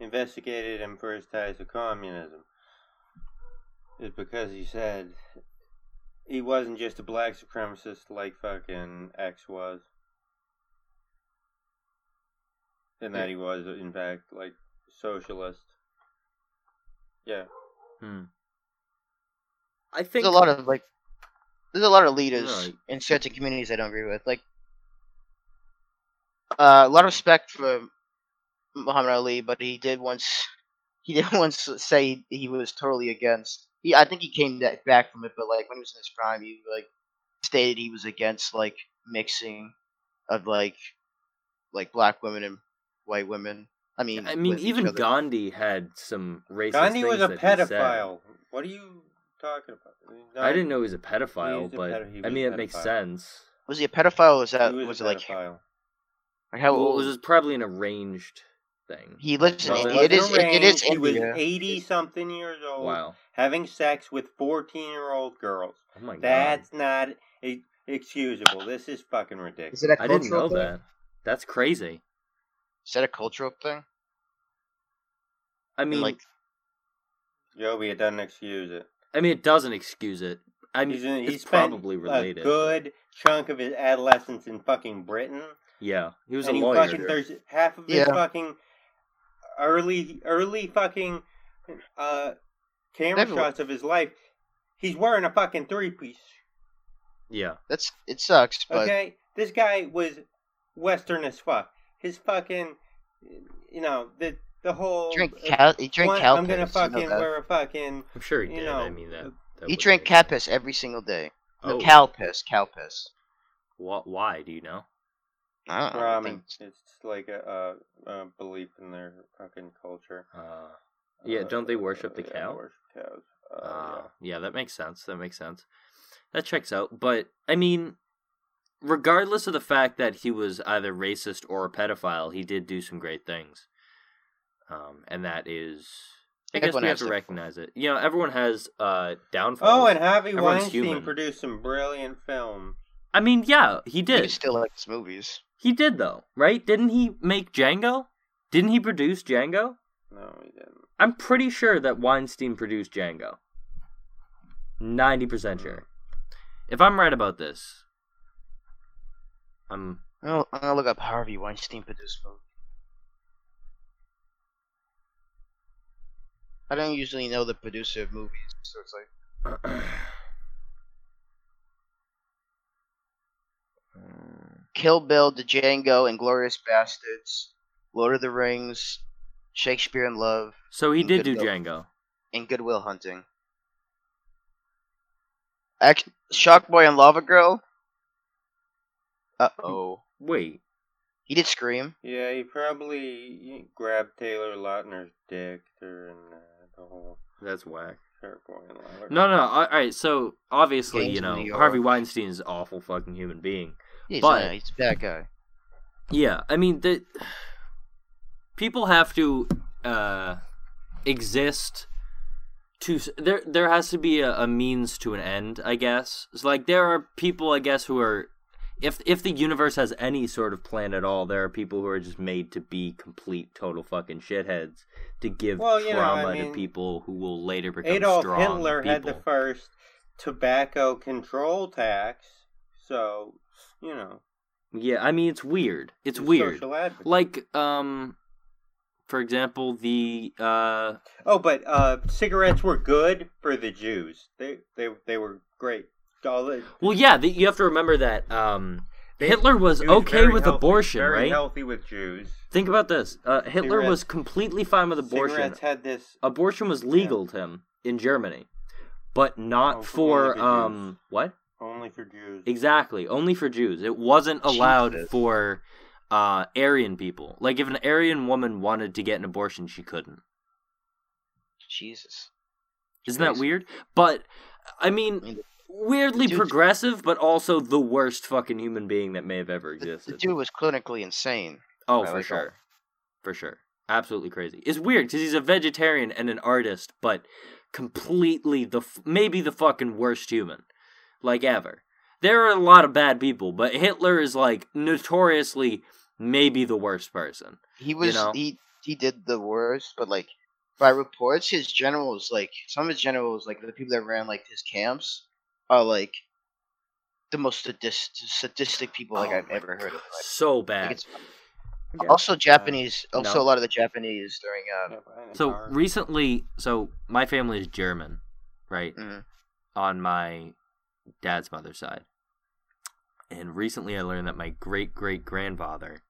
investigated him for his ties to communism. Is because he said he wasn't just a black supremacist like fucking X was. And that he was, in fact, like, socialist. Yeah. hmm. I think There's a lot of like. There's a lot of leaders Right. in certain communities I don't agree with. Like, uh, a lot of respect for Muhammad Ali, but he did once. He did once say he was totally against. He, I think he came back from it, but like when he was in his prime, he like stated he was against like mixing of like like black women and white women. I mean, I mean even. Gandhi had some racist Gandhi was things a that he said. pedophile. What are you talking about? I didn't know he was a pedophile, He's a but pedo- he I mean it makes sense. Was he a pedophile? Or was that He was, was a it like pedophile. like how Well, old? it was probably an arranged thing. He lives in Well, Well, it it, wasn't is it, it is. He was India. eighty something years old, Wow. having sex with fourteen-year-old girls. Oh my god. That's not excusable. This is fucking ridiculous. Is it a I cultural didn't know thing? that. That's crazy. Is that a cultural thing? I mean, like Joby, it doesn't excuse it. I mean, it doesn't excuse it. I mean, He's in, he it's spent probably a related. good chunk of his adolescence in fucking Britain, Yeah, he was and a he lawyer. fucking there's half of his fucking early early fucking uh camera Everyone- shots of his life, he's wearing a fucking three piece. Yeah. That's it sucks, but Okay, this guy was Western as fuck. His fucking, you know, the the whole. drink cal- he drank one- cal I'm gonna piss, you know fucking wear a fucking. I'm sure he You did. know, I mean that. that He drank make cat sense. piss every single day. No, Oh. cow piss, cow piss. Wha- Why? Do you know? I don't know. I ramen. think It's like a, a, a belief in their fucking culture. Uh, yeah. Don't they worship the yeah, cow? worship cows. Uh, Uh, yeah, that makes sense. That makes sense. That checks out. But I mean, regardless of the fact that he was either racist or a pedophile, he did do some great things. Um, and that is, I guess Everyone we have to their- recognize it. You know, everyone has uh downfalls. Oh, and Harvey Everyone's Weinstein human. produced some brilliant films. I mean, yeah, he did. he still likes movies. He did though, right? Didn't he make Django? Didn't he produce Django? No, he didn't. I'm pretty sure that Weinstein produced Django. 90% hmm. sure. If I'm right about this, I'm I'll, I'm gonna look up Harvey Weinstein produced movie. I don't usually know the producer of movies, so it's like Kill Bill, The Django, Inglourious Basterds, Lord of the Rings, Shakespeare in Love, So he And did do Goodwill. Django. and Goodwill Hunting. Act Sharkboy and Lava Girl. Uh oh. Wait. He did Scream. Yeah, he probably grabbed Taylor Lautner's dick during uh, the whole That's whack. Sharkboy and Lava. No, no. All right. So obviously, Gangs you know, Harvey Weinstein is an awful fucking human being. He's, But- a, he's a bad guy. Yeah, I mean the people have to uh, exist to there. There has to be a, a means to an end, I guess. It's like there are people, I guess, who are if if the universe has any sort of plan at all, there are people who are just made to be complete, total fucking shitheads to give Well, you know, I trauma mean, to people who will later become Adolf strong Adolf Hitler had the first tobacco control tax, so you know Yeah, I mean it's weird. It's weird. Like um, for example, the uh. oh, but uh, cigarettes were good for the Jews. They they they were great. All the- Well, yeah, the, you have to remember that um, They- Hitler was, was okay with healthy- abortion, very right? Healthy with Jews. Think about this. Uh, Hitler was completely fine with abortion. Cigarettes had this. Abortion was legal to him in Germany, but not Oh, for for um what? Only for Jews. Exactly, only for Jews. It wasn't allowed Jesus. for uh Aryan people. Like if an Aryan woman wanted to get an abortion, she couldn't. Jesus. Isn't that weird? But I I mean, mean, weirdly dude's- progressive, but also the worst fucking human being that may have ever existed. the dude was clinically insane. Oh, I for like all- sure. For sure. Absolutely crazy. It's weird because he's a vegetarian and an artist, but completely the f- maybe the fucking worst human, like ever. There are a lot of bad people, but Hitler is like notoriously maybe the worst person. He was you know? he he did the worst, but like by reports, his generals like some of his generals like the people that ran like his camps are like the most sadist, sadistic people like Oh I've my ever heard of. Like, So bad. it's, Yeah. also Japanese, also No. a lot of the Japanese during uh, Yeah, So car. recently, so my family is German, right? Mhm. On my dad's mother's side. And recently I learned that my great great grandfather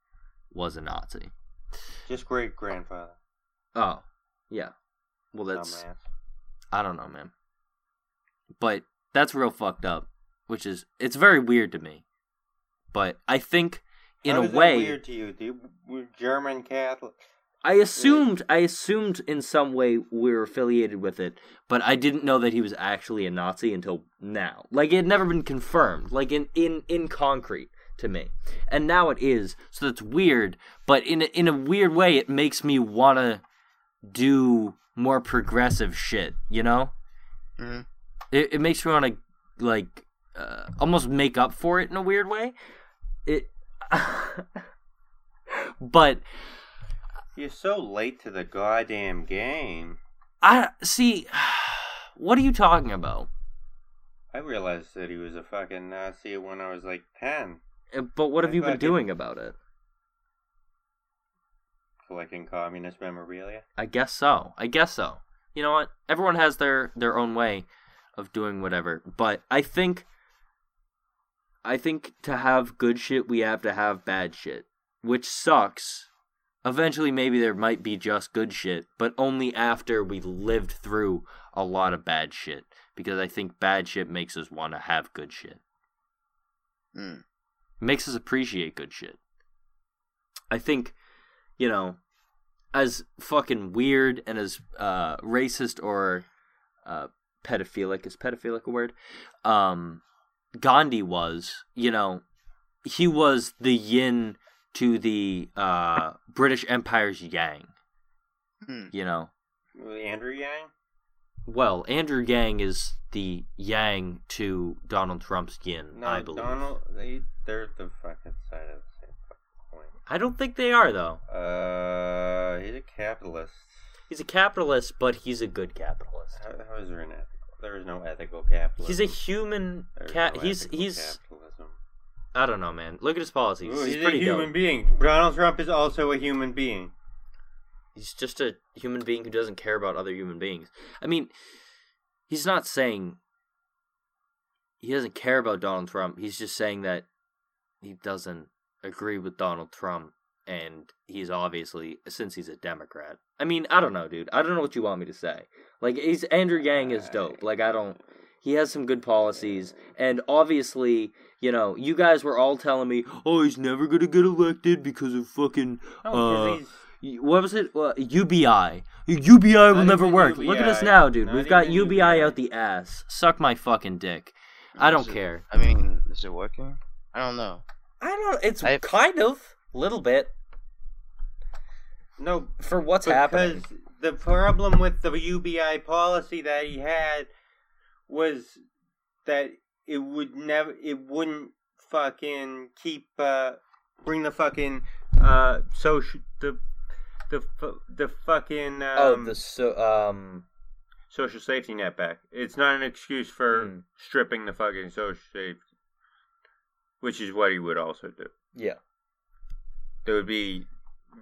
was a Nazi. just great grandfather. Oh, yeah. Well, that's Dumbass. I don't know, man. But that's real fucked up, which is it's very weird to me. But I think in How a way weird to you. We're German Catholic? I assumed I assumed in some way we are affiliated with it, but I didn't know that he was actually a Nazi until now. Like it had never been confirmed, like in in in concrete to me. And now it is. So that's weird, but in a, in a weird way it makes me want to do more progressive shit, you know? Mhm. It it makes me want to like uh, almost make up for it in a weird way. It but You're so late to the goddamn game. I see. What are you talking about? I realized that he was a fucking Nazi when I was like ten, Uh, But what have I you been doing about it? collecting communist memorabilia. I guess so. I guess so. you know what? Everyone has their their own way of doing whatever. But I think I think to have good shit we have to have bad shit, which sucks. Eventually maybe there might be just good shit, but only after we've lived through a lot of bad shit because I think bad shit makes us want to have good shit. Mm. Makes us appreciate good shit. I think, you know, as fucking weird and as uh, racist or uh, pedophilic is pedophilic a word? Um, Gandhi was, you know, he was the yin to the uh, British Empire's yang. Hmm. You know, Andrew Yang. well, Andrew Yang is the yang to Donald Trump's yin, No, I believe. Donald. They, they're the fucking side of the same fucking coin. I don't think they are though. Uh, he's a capitalist. He's a capitalist, but he's a good capitalist. How, how is there an ethical? There is no ethical capitalism. He's a human There's cat. no he's he's. capitalism. I don't know, man. Look at his policies. Ooh, he's, he's, a pretty human dope. being. Donald Trump is also a human being. He's just a human being who doesn't care about other human beings. I mean, he's not saying he doesn't care about Donald Trump. He's just saying that he doesn't agree with Donald Trump, and he's obviously since he's a Democrat. I mean, I don't know, dude. I don't know what you want me to say. Like, he's Andrew Yang is dope. Like, I don't. He has some good policies, and obviously, you know, you guys were all telling me, "Oh, he's never gonna get elected because of fucking No, 'cause Uh, what was it? Uh, UBI. UBI will Not never even work. Look at us now, dude. Not We've got UBI UBI. out the ass. Suck my fucking dick. I don't it- care. I mean, is it working? I don't know. I don't. It's I- kind of little bit no, for what's because happening. the problem with the UBI policy that he had was that it would never, it wouldn't fucking keep, uh, bring the fucking, uh, social, the, the, the fucking, um, oh, the so um. social safety net back. It's not an excuse for Hmm. stripping the fucking social safety, which is what he would also do. Yeah. There would be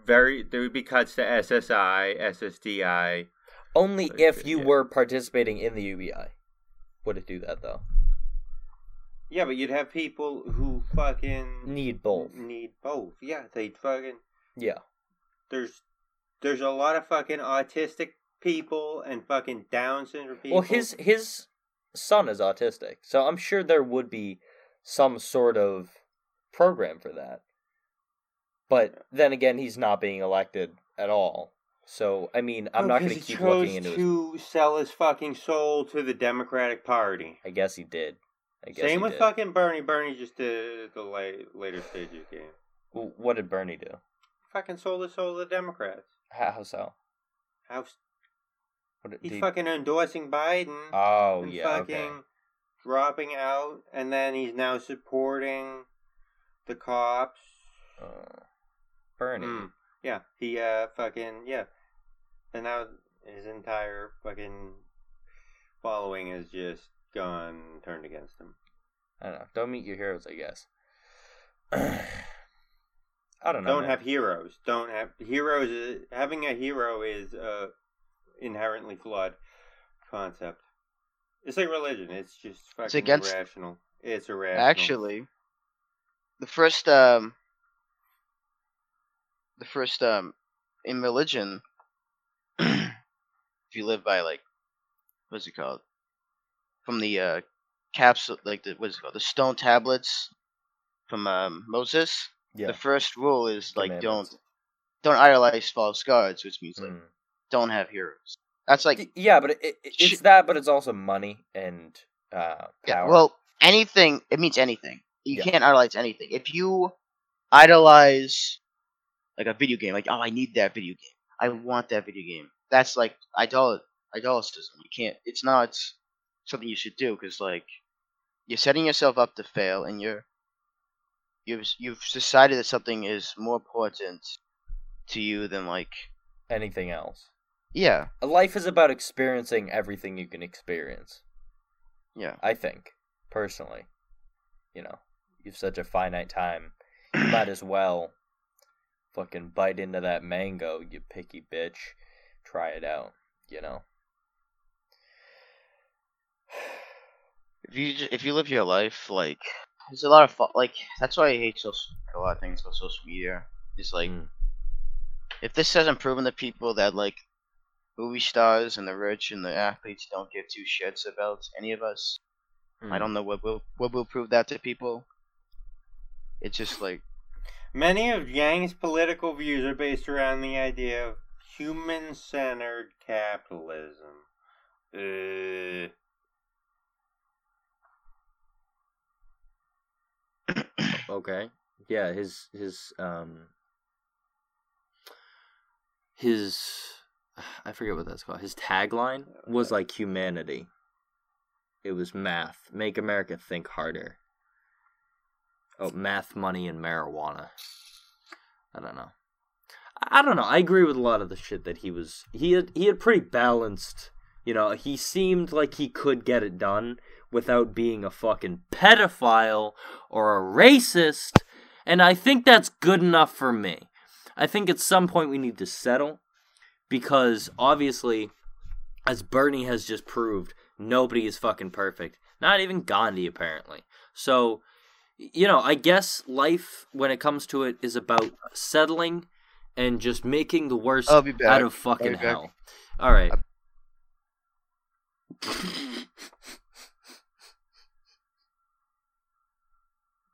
very, there would be cuts to SSI, SSDI. Only if you yeah. were participating in the UBI would it do that though. Yeah, but you'd have people who fucking Need both. Need both. Yeah, they fucking. Yeah. There's, there's a lot of fucking autistic people and fucking Down syndrome people. Well, his his son is autistic, so I'm sure there would be some sort of program for that. But then again, he's not being elected at all. So I mean, I'm Oh, not going to keep looking chose into his. to sell his fucking soul to the Democratic Party. I guess he did. I guess Same with did. fucking Bernie. Bernie just did the late, later stages game. W- What did Bernie do? Fucking sold his soul to the Democrats. How, how so? How What did he's he- fucking endorsing Biden. Oh and yeah. fucking Okay. dropping out, and then he's now supporting the cops. Uh, Bernie. Mm. Yeah, he uh fucking yeah, and now his entire fucking following is just gone turned against him. I don't know. Don't meet your heroes, I guess. I don't know. Don't man. have heroes. Don't have heroes. Is, having a hero is a inherently flawed concept. It's like religion. It's just fucking against- irrational. It's irrational. Actually, the first um, the first um, in religion, if you live by like, what's it called? From the uh, capsule, like the what's it called? The stone tablets from um, Moses. Yeah. The first rule is like don't don't idolize false gods, which means like Mm. don't have heroes. That's like yeah, but it, it, it's Sh- that, but it's also money and uh, power. Yeah, well, anything it means anything. You Yeah. can't idolize anything. If you idolize like a video game, like oh, I need that video game. I want that video game. That's like idol idolatism. You can't. It's not something you should do because like you're setting yourself up to fail, and you're you've you've decided that something is more important to you than like anything else. yeah Life is about experiencing everything you can experience. yeah. I think, personally. You know, you've such a finite time. You might as well fucking bite into that mango, you picky bitch. Try it out, you know? If you ju- if you live your life like there's a lot of fa- like that's why I hate social a lot of things about social media. It's like Mm. if this hasn't proven to people that like movie stars and the rich and the athletes don't give two shits about any of us, I Mm. don't know what will what will prove that to people. It's just like Many of Yang's political views are based around the idea of human centered capitalism. Uh, Okay. Yeah, his his um his I forget what that's called. His tagline was like humanity. It was math. Make America think harder. Oh, math, money, and marijuana. I don't know. I I don't know. I agree with a lot of the shit that he was. He had he had pretty balanced. You know, he seemed like he could get it done without being a fucking pedophile or a racist, and I think that's good enough for me. I think at some point we need to settle because obviously, as Bernie has just proved, nobody is fucking perfect. Not even Gandhi, apparently. So, you know, I guess life, when it comes to it, is about settling and just making the worst I'll be back. out of fucking I'll be back. hell. All right.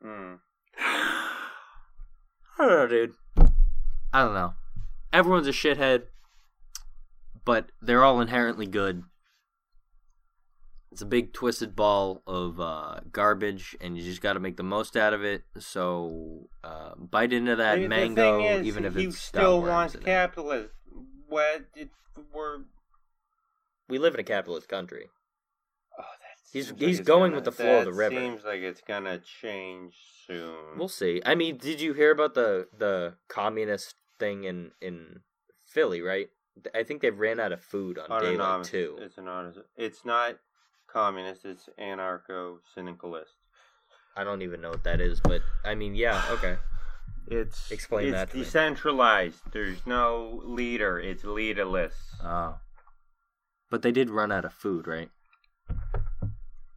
mm. I don't know, dude. I don't know. Everyone's a shithead, but they're all inherently good. It's a big twisted ball of uh, garbage, and you just got to make the most out of it. So uh, bite into that The- the mango, thing is, even if he it's still got wants in it. capitalism. What? It, we're We live in a capitalist country. He's- seems he's it's going gonna- with the flow of the river. Seems like it's gonna change soon. We'll see. I mean, did you hear about the the communist thing in in Philly? Right. I think they ran out of food on day Autonomous. too. It's an It's not communist. It's anarcho syndicalist. I don't even know what that is, but I mean, yeah, okay. It's Explain it's that me. decentralized. There's no leader. It's leaderless. Oh. But they did run out of food, right?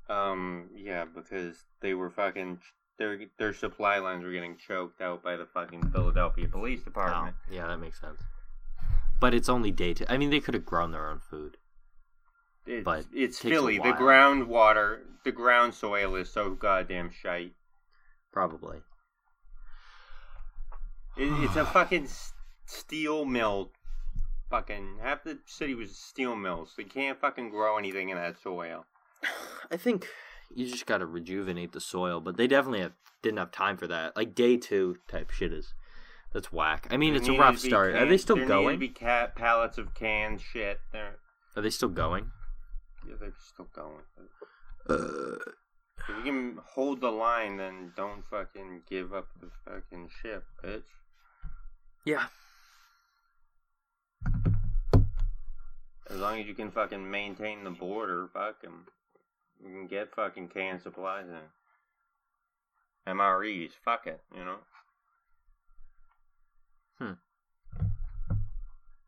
Um, yeah, because they were fucking their their supply lines were getting choked out by the fucking Philadelphia Police Department. Oh, yeah, that makes sense. But it's only day two. I mean, they could have grown their own food. It's, But it's Philly. The groundwater, the ground soil is so goddamn shite. Probably. It, it's a fucking steel mill. Fucking half the city was steel mills. They can't fucking grow anything in that soil. I think you just got to rejuvenate the soil, but they definitely have, didn't have time for that. Like day two type shit is that's whack. I mean, There it's a rough start. Are they still there going? be ca- pallets of canned shit. They're they still going? yeah, they're still going. Uh, If you can hold the line, then don't fucking give up the fucking ship, bitch. yeah. As long as you can fucking maintain the border, fuck 'em. You can get fucking canned supplies and MREs. Fuck it, you know. Hmm.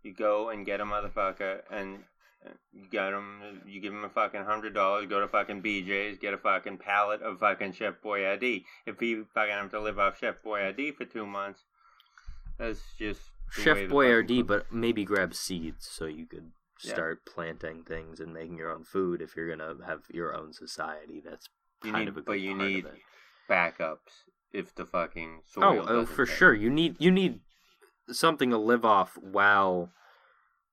You go and get a motherfucker, and uh, you get him. You give him a fucking hundred dollars. Go to fucking BJ's, get a fucking pallet of fucking Chef Boyardee. If he fucking have to live off Chef Boyardee for two months, that's just Chef Boyardee, but maybe grab seeds so you could Yeah. start planting things and making your own food if you're gonna have your own society. That's You kind need- of a good but you part need of it. backups if the fucking soil. Oh, oh, doesn't for take. sure. You need you need something to live off while.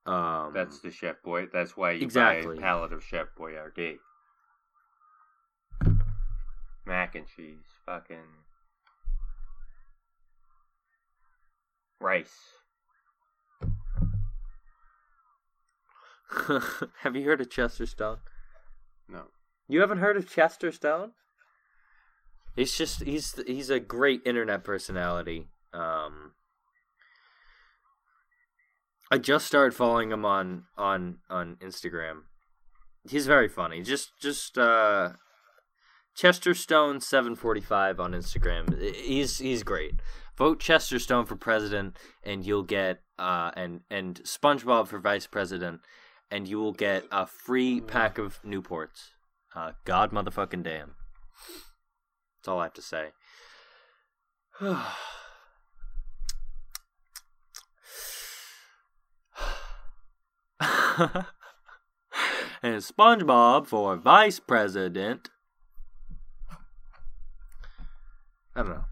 Um, That's the Chef Boy. That's why you Exactly. buy a pallet of Chef Boyardee. Mac and cheese, fucking rice. have you heard of Chester Stone? No, You haven't heard of Chester Stone? He's just he's he's a great internet personality. Um I just started following him on on on Instagram. He's very funny. Just just uh Chester Stone 745 on Instagram. He's he's great. Vote Chester Stone for president and you'll get uh and and SpongeBob for vice president and you will get a free pack of Newports. Uh, God motherfucking damn. That's all I have to say. and SpongeBob for vice president. I don't know.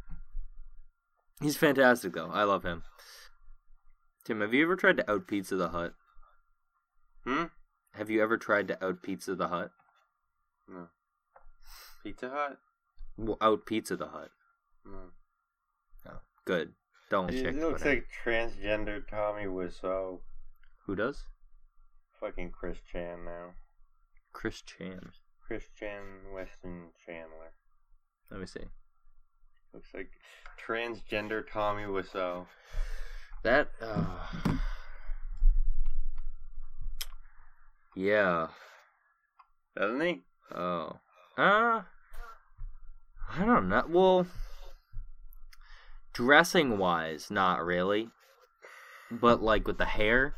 He's fantastic though. I love him. Tim, have you ever tried to out Pizza the Hut? Hmm? Have you ever tried to out Pizza the Hut? No. Pizza Hut? Well, out Pizza the Hut. No. Good. Don't It check It looks like transgender Tommy Wiseau. Who does? Fucking Chris Chan now. Chris Chan. Chris Chan Weston Chandler. Let me see. Looks like transgender Tommy Wiseau. That. Uh... Yeah. Doesn't he? Oh. Uh. I don't know. Well, dressing wise, not really. But like with the hair,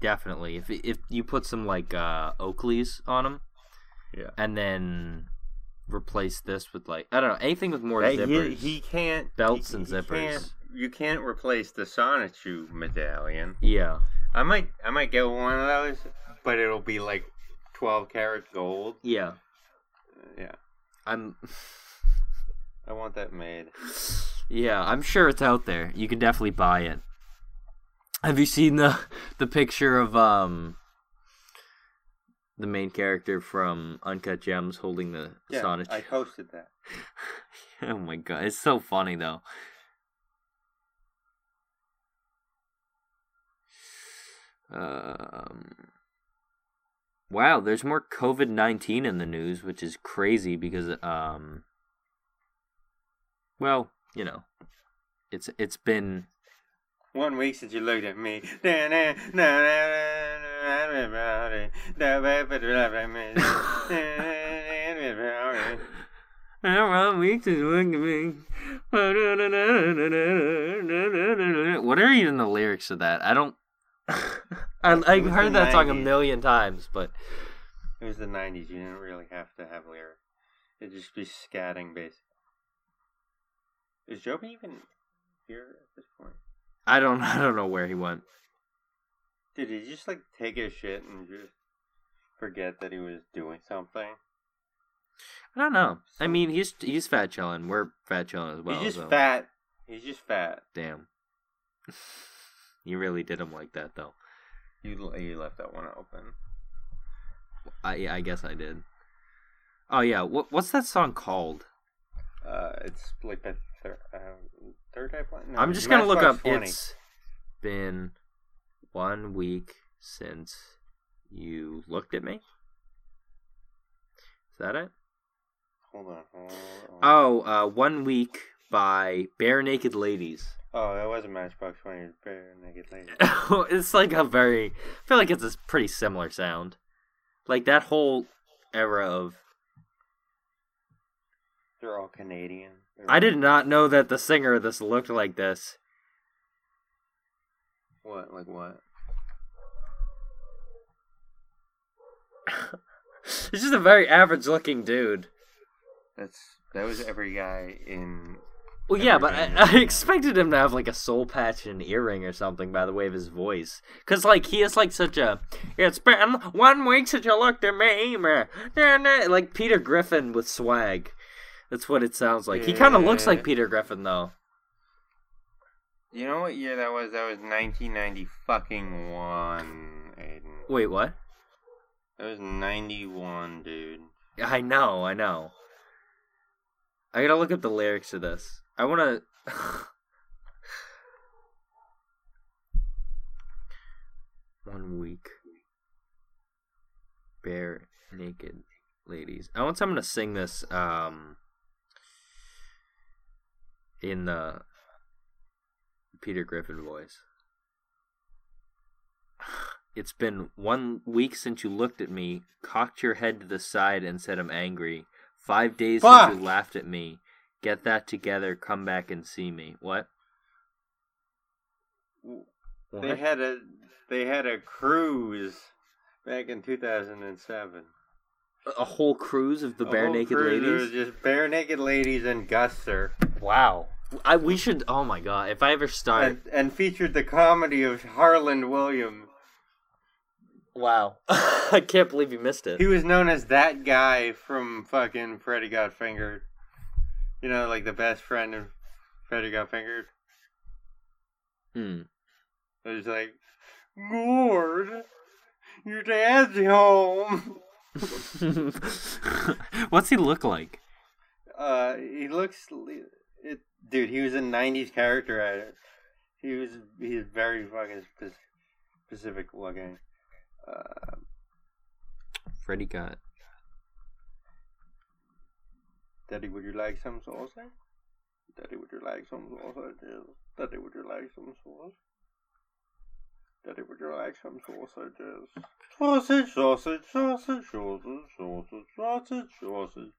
definitely. If if you put some like uh Oakleys on him, Yeah. and then replace this with like I don't know anything with more Hey, zippers. he, he can't belts he- and zippers. can't- you can't replace the Sonichu medallion. Yeah. I might I might get one of those, but it'll be like twelve karat gold. Yeah. Yeah, I'm. I want that made. Yeah, I'm sure it's out there. You can definitely buy it. Have you seen the the picture of um the main character from Uncut Gems holding the Yeah, Sonic? I posted that. oh my god, it's so funny though. Um, wow, there's more COVID nineteen in the news, which is crazy because um, well, you know, it's it's been One week since you looked at me. What are even the lyrics of that? I don't. I I It was heard that song a million times, but It was the '90s. You didn't really have to have lyrics. It'd just be scatting, basically. Is Joby even here at this point? I don't. I don't know where he went. Did he just like take his shit and just forget that he was doing something? I don't know. I mean, he's he's fat chilling. We're fat chilling as well. He's just so- fat. He's just fat. Damn. you really did him like that, though. You you left that one open. I yeah, I guess I did. Oh yeah, what what's that song called? Uh, it's like the third uh, third type line. No, I'm just gonna look up. 20. It's been one week since you looked at me. Is that it? Hold on. Hold on. Oh, uh, one week by Barenaked Ladies. Oh, that was a Matchbox Twenty. It Bare Naked Lady. it's like a very. I feel like it's a pretty similar sound. Like that whole era of. They're all Canadian. They're I did not know that the singer of this looked like this. What? Like what? It's just a very average looking dude. That's that was every guy in. Well, yeah, but I, I expected him to have like a soul patch and an earring or something by the way of his voice. Cause like he is like such a. It's been one week since you looked at me, meh. Nah, nah," like Peter Griffin with swag. That's what it sounds like. He kind of looks like Peter Griffin though. You know what year that was? That was 1990 fucking one, Aiden. Wait, what? That was 91, dude. I know, I know. I gotta look up the lyrics to this. I wanna. One week. Bare naked ladies. I want someone to sing this um in the Peter Griffin voice. It's been one week since you looked at me, cocked your head to the side, and said I'm angry. Five days Fuck. since you laughed at me. Get that together, come back and see me. What? They What? had a they had a cruise back in 2007. a whole cruise of the A bare whole naked cruise, there was ladies. just bare naked ladies and Gus Sir. Wow. I we should. Oh my god! If I ever start. and, and featured the comedy of Harland Williams. Wow. I can't believe you missed it. He was known as that guy from fucking Freddy Got Fingered. You know, like the best friend of Freddy Got Fingered. Hmm. It was like, Gord, your dad's home. What's he look like? Uh, he looks, it, dude. He was a '90s character actor. He was, he's very fucking spe- specific looking. Uh, Freddy got. Daddy, would you like some sauce? Daddy, would you like some sausages? Daddy, would you like some sauce? Daddy, would you like some sausages? Sausage, sausage, sausage, sausage, sausage, sausage, sausage.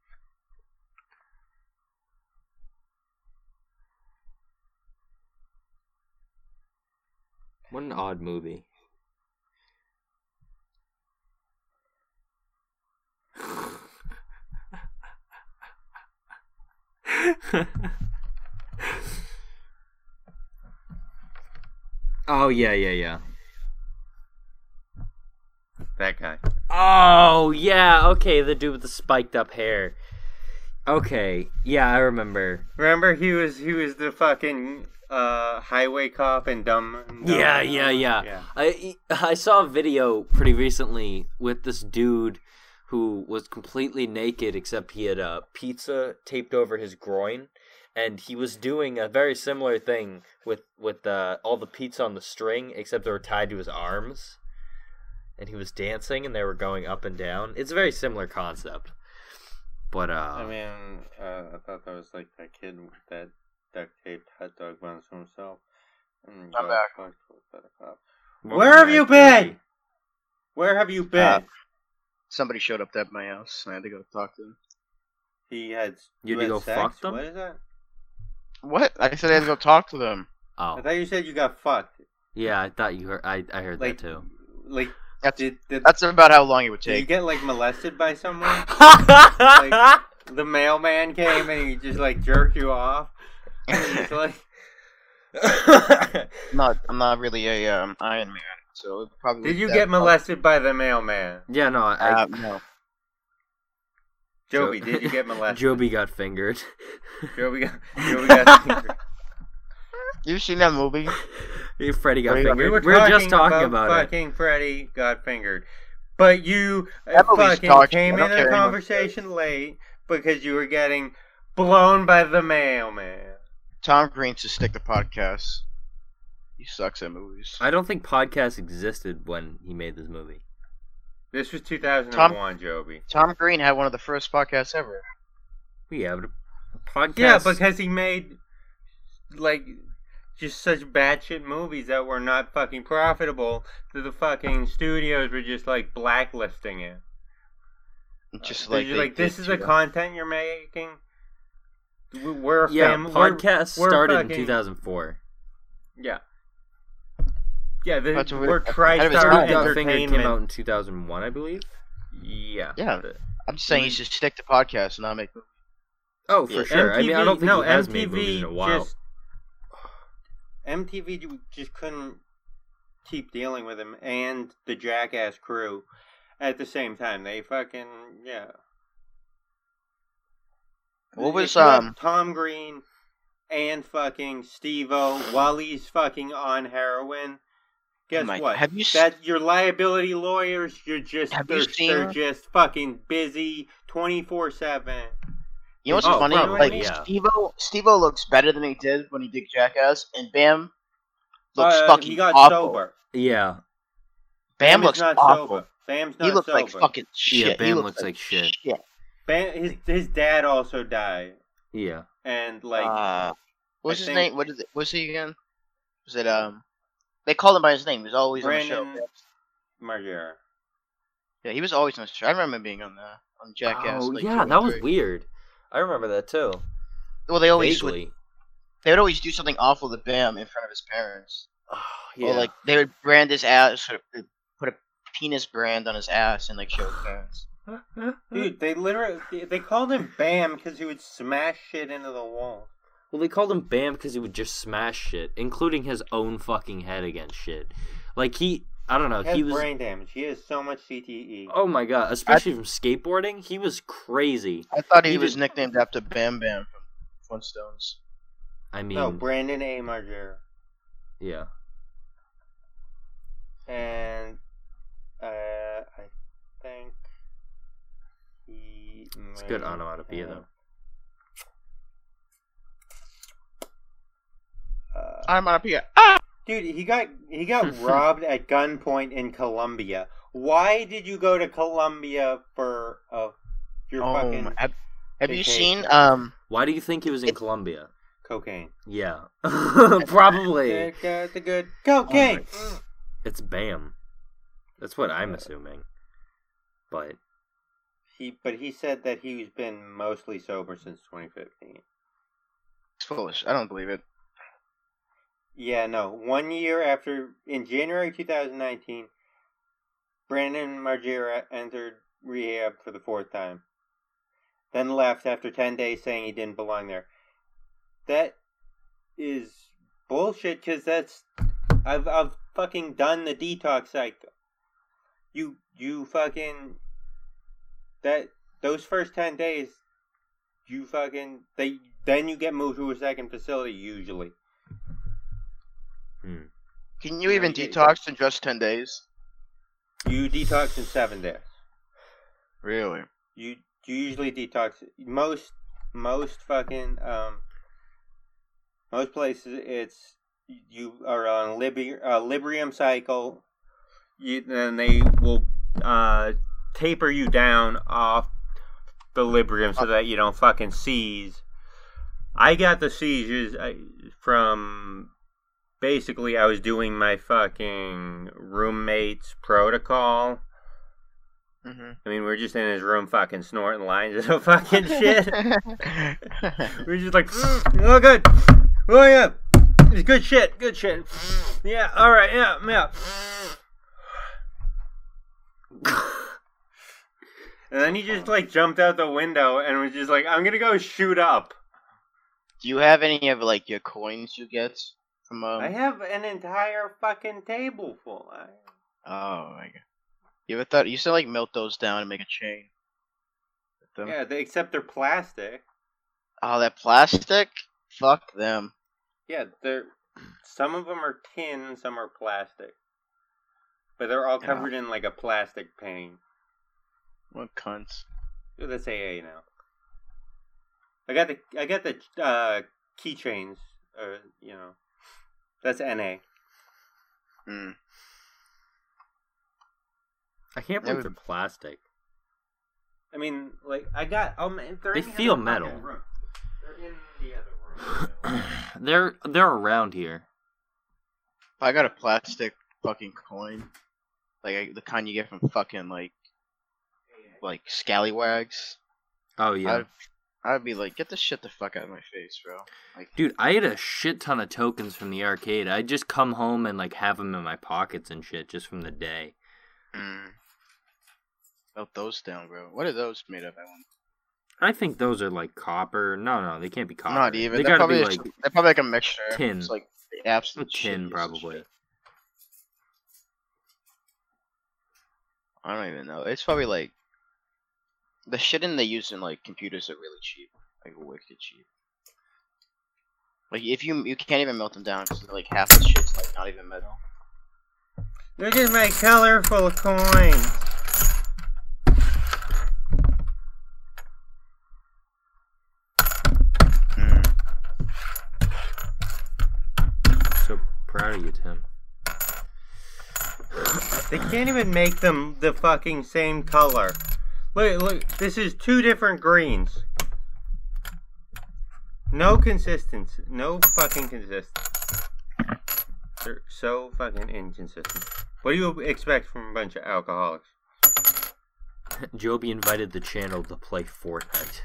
What an odd movie. oh yeah, yeah, yeah. That guy. Oh yeah, okay, the dude with the spiked up hair. Okay, yeah, I remember. Remember, he was he was the fucking uh, highway cop and Dumb. Dumb Yeah, yeah, yeah. yeah. I I saw a video pretty recently with this dude who was completely naked except he had a pizza taped over his groin and he was doing a very similar thing with with uh, all the pizza on the string except they were tied to his arms and he was dancing and they were going up and down. It's a very similar concept. But uh I mean, uh, I thought that was like that kid that duct taped hot dog buns to himself. And I'm back. fucked with that cop. welcome Where have you been? Where have you been? Uh, Somebody showed up at my house. and I had to go talk to him. he had. You had to go sex? fuck them? What is that? What? I said I had to go talk to them. Oh. I thought you said you got fucked. Yeah, I thought you heard I I heard Like, that too. like That's did did, that's about how long it would did you get like molested by someone? like, the mailman came and he just like jerked you off. And he's like, I'm not I'm not really a um, Iron Man, so it probably. did you get molested by the mailman? yeah, no, I, Uh, no. Joby, Jo- did you get molested? Joby got fingered. Joby got. Joby got. You seen that movie? Freddie got We fingered. we were, We were just talking about, about, it. fucking Freddy got fingered, but you uh, That fucking dog came I don't in the care anymore. conversation late because you were getting blown by the mailman. Tom Green should stick to podcasts. He sucks at movies. I don't think podcasts existed when he made this movie. This was 2001, Joby. Tom Green had one of the first podcasts ever. We have a podcast. Yeah, because he made like just such batshit movies that were not fucking profitable. That the fucking studios were just like blacklisting it. Just like, just they like this is the uh, content you're making. We- We're a yeah, fam- we're- podcast we're started in 2004. Yeah. Yeah, the, That's we're what- ahead of his TriStar time. Got fingered Entertainment. came out in 2001, I believe. Yeah. Yeah. I'm just saying he should stick to podcasts and not make. Oh, for Yeah. sure. I mean, I don't think no, he has MTV made movies in a while. Just, MTV ju- just couldn't keep dealing with him and the Jackass crew at the same time. They fucking yeah. What If was, you have um, Tom Green and fucking Steve-O while he's fucking on heroin? Guess my- what? have you s- that your liability lawyers? You're just Have they're, you seen- they're just fucking busy twenty four seven. You know what's Oh, funny? probably, like yeah. Steve-O, Steve-O looks better than he did when he did Jackass, and Bam looks Uh, fucking he got awful. sober. Yeah. Bam is looks not awful. sober. Bam's not He looks sober. like fucking shit. He Bam looks like shit. Bam, his his dad also died, Yeah. and like uh, what's I his think- name? What is it? What's he again? Was it um? They called him by his name. He was always on the show. Margera. Yeah, he was always on the show. I remember being on the on Jackass. oh, like, yeah, that was weird. I remember that too. Well, they always would, they would always do something awful to Bam in front of his parents. Oh, yeah. Or like they would brand his ass, or uh, put a penis brand on his ass and like show his parents. Dude, they literally they called him Bam because he would smash shit into the wall. Well, they called him Bam because he would just smash shit, including his own fucking head against shit. Like he, I don't know, He has he was. brain damage. He has so much. CTE. Oh my god! Especially from skateboarding, he was crazy. I thought he, He was did- nicknamed after Bam Bam from Flintstones. I mean, no, Brandon A. Margera. yeah. And uh, I think he. It's good may onomatopoeia have, though. Uh, I'm on a Pia. dude, he got he got robbed at gunpoint in Colombia. Why did you go to Colombia for uh, your Oh, fucking my- have, have you seen um? Why do you think he was in It's- Colombia? cocaine? Yeah, probably. They got the good cocaine. It's Bam. That's what I'm assuming. But He, but he said that he's been mostly sober since 2015. It's foolish. I don't believe it. Yeah, no. One year after, in January 2019, Brandon Margera entered rehab for the fourth time. Then left after 10 days saying he didn't belong there. That is bullshit because that's. I've, I've fucking done the detox cycle. You, you fucking. That. Those first 10 days, you fucking. They. Then you get moved to a second facility, usually. Can you even you detox in just ten days? You detox in seven days. Really? You you usually detox most most fucking um most places it's you are on Libi- uh, Librium cycle. You then they will uh taper you down off the Librium so that you don't fucking seize. I got the seizures from basically I was doing my fucking roommate's protocol. Mm-hmm. I mean, we are just in his room fucking snorting lines of fucking shit. we are just like, oh, good. Oh, yeah. It's good shit. Good shit. Yeah, alright, yeah, yeah. and then he just, like, jumped out the window and was just like, I'm gonna go shoot up. Do you have any of like your coins you get from um? I have an entire fucking table full. I... Oh my god. You ever thought you to like melt those down and make a chain? Yeah, they, except they're plastic. Oh, that plastic? Fuck them. Yeah, they're some of them are tin, some are plastic, but they're all Yeah. covered in like a plastic paint. What cunts? Ooh, That's AA now. I got the I got the uh, keychains. Uh, you know, that's NA. Mm. I can't believe would- they're plastic. I mean, like I got um, they're They in feel other metal. room. They're in the other room. they're they're around here. I got a plastic fucking coin, like I, the kind you get from fucking like like scallywags. Oh yeah, I'd, I'd be like, get this shit the fuck out of my face, bro. Like, dude, I had a shit ton of tokens from the arcade. I'd just come home and like have them in my pockets and shit just from the day. mm. melt those down, bro. What are those made of? I want. I think those are like copper. No, no, they can't be copper. Not even. They they're gotta probably be like they're probably like a mixture. tin. It's like the absolute tin, probably. I don't even know. It's probably like the shit in they use in like computers are really cheap, like wicked cheap. Like if you you can't even melt them down because like half the shit's like not even metal. Look at my colorful coins. Mm. so proud of you, Tim. They can't even make them the fucking same color. Look, look, this is two different greens. No consistency. No fucking consistency. They're so fucking inconsistent. What do you expect from a bunch of alcoholics? Joby invited the channel to play Fortnite.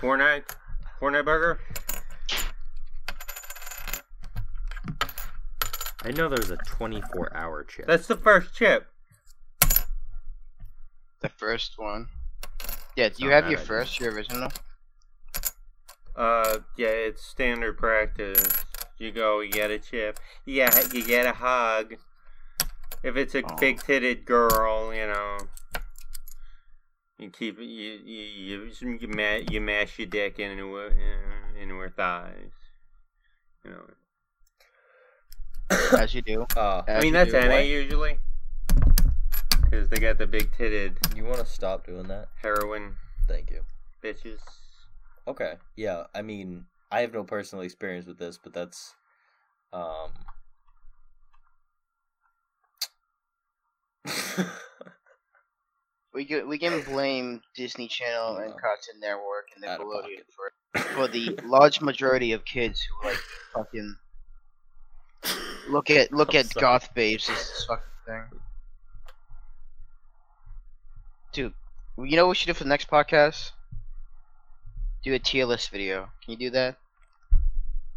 Fortnite? Fortnite burger? I know there's a 24 hour chip. That's the first chip. The first one. Yeah, do you have your first, your original? Uh, yeah, it's standard practice. You go, you get a chip. Yeah, you get a hug. If it's a Oh. big titted girl, you know, you keep you you you you, ma- you mash your dick into her uh, into her thighs. You know, As you do. Uh, I mean that's do NA what? usually, because they got the big titted You want to stop doing that? heroin Thank you. bitches. Okay. Yeah. I mean, I have no personal experience with this, but that's, um. We can, we can blame Disney Channel and No. Cartoon Network and Out of Nickelodeon for for the large majority of kids who like fucking look at look I'm at sorry. goth babes as this fucking thing. Dude, you know what we should do for the next podcast? Do a tier list video. Can you do that?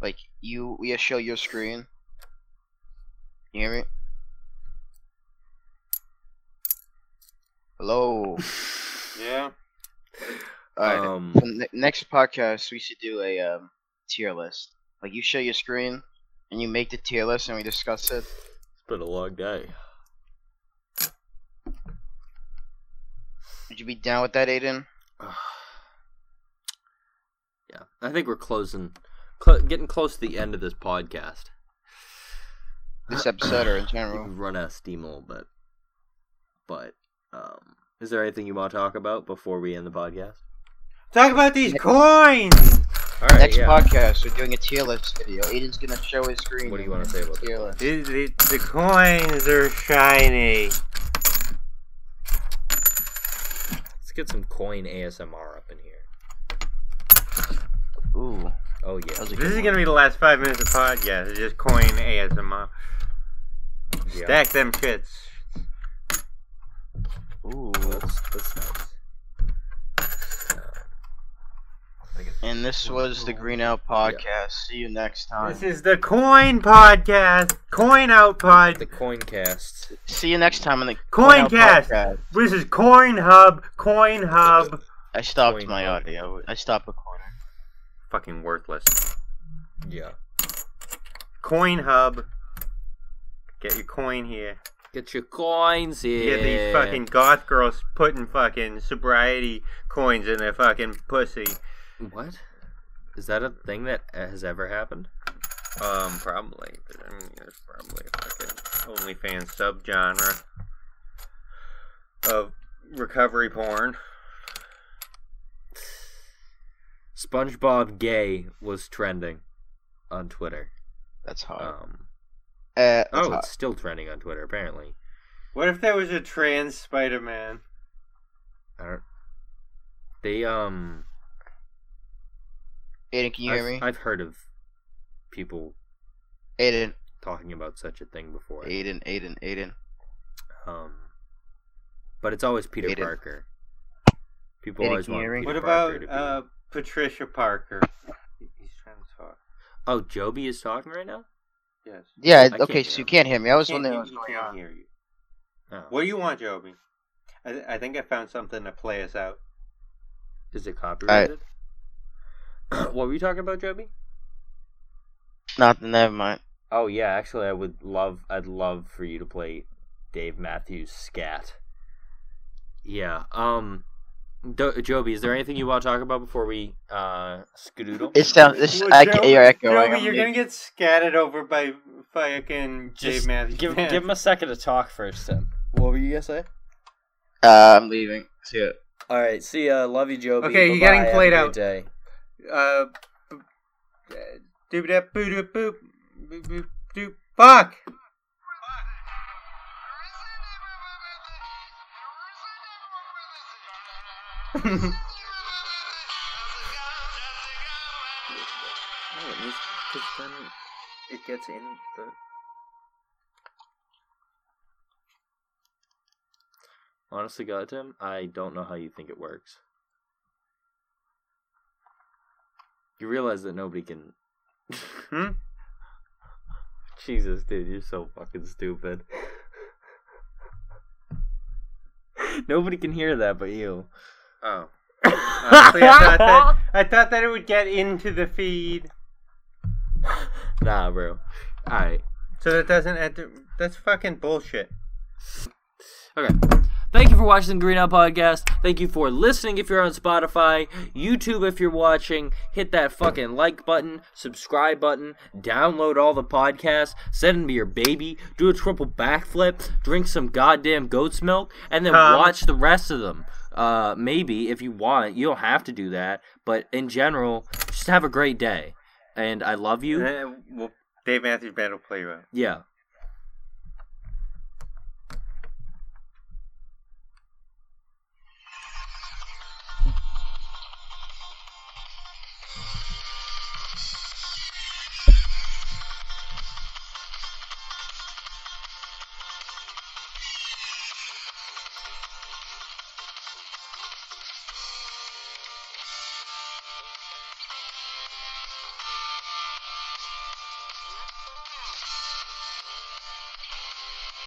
Like you, we show your screen. You hear me? Hello. Yeah. Alright. um, For the ne- next podcast, we should do a um, tier list. Like you show your screen, and you make the tier list, and we discuss it. it's been a long day. Would you be down with that, Aiden? yeah, I think we're closing, cl- getting close to the end of this podcast. This episode or in We've general? run out of steam a little bit, but um, is there anything you want to talk about before we end the podcast? Talk about these coins. All right, Next yeah. podcast, we're doing a tier list video. Aiden's gonna show his screen. What do you wanna say about tier list? The, the, the coins are shiny. Let's get some coin ASMR up in here. Ooh, Oh yeah, This good is one. gonna be the last five minutes of podcast. It's just coin ASMR. yeah. Stack them shits. Ooh. That's, that's nice. And this was the Green Out podcast. See you next time. This is the coin podcast. Coin out pod. The coin cast. See you next time on the Coin Out cast. podcast. This is Coin Hub. Coin Hub. I stopped Coin my Hub. audio. I stopped recording. Fucking worthless. Yeah. Coin Hub. Get your coin here. Get your coins here. Get these fucking goth girls putting fucking sobriety coins in their fucking pussy. What? Is that a thing that has ever happened? Um, probably. But, I mean, there's probably a fucking OnlyFans subgenre of recovery porn. SpongeBob gay was trending on Twitter. That's hard. Um, uh, that's oh, hard. it's still trending on Twitter apparently. What if there was a trans Spider-Man? I don't. They um. Aiden, can you I've, hear me? I've heard of people Aiden, talking about such a thing before. Aiden, Aiden, Aiden. Um, but it's always Peter Aiden. Parker. People Aiden, always can you want hear me? Peter What Parker about to be. uh, Patricia Parker? He's trying to talk. oh, Joby is talking right now. Yes. Yeah, I okay, so you can't hear me. I was Can't- wondering he- what going can't on. hear you. Oh. What do you want, Joby? I, I think I found something to play us out. Is it copyrighted? What were you talking about, Joby? Nothing, never mind. Oh yeah, actually, I would love. I'd love for you to play Dave Matthews Scat. Yeah. Um. Do- Joby, is there anything you want to talk about before we uh skadoodle? It's down. It's, Well, I, Joby- you're echoing. Joby, you're gonna get scattered over by fucking Dave Just Matthews. give Band. give him a second to talk first, Tim. What were you gonna say? Uh, I'm leaving. See ya. All right, see ya. Love you, Joby. Okay, you're Bye-bye. getting Have a played great out. Day. Uh, uh, doop da boo doop boop boop boop doop. Fuck. It gets in the. Honestly, God, Tim, I don't know how you think it works. You realize that nobody can. Hmm? Jesus, dude, you're so fucking stupid. nobody can hear that but you. Oh. Honestly, I thought that I thought that it would get into the feed, nah, bro. All right. so that doesn't enter. That's fucking bullshit. Okay. Thank you for watching the Green Out Podcast. Thank you for listening if you're on Spotify, YouTube if you're watching. Hit that fucking like button, subscribe button, download all the podcasts, send them to your baby, do a triple backflip, drink some goddamn goat's milk, and then Um. watch the rest of them. Uh, maybe if you want, you don't have to do that, but in general, just have a great day. And I love you. Well, Dave Matthews Band will play you out. Yeah.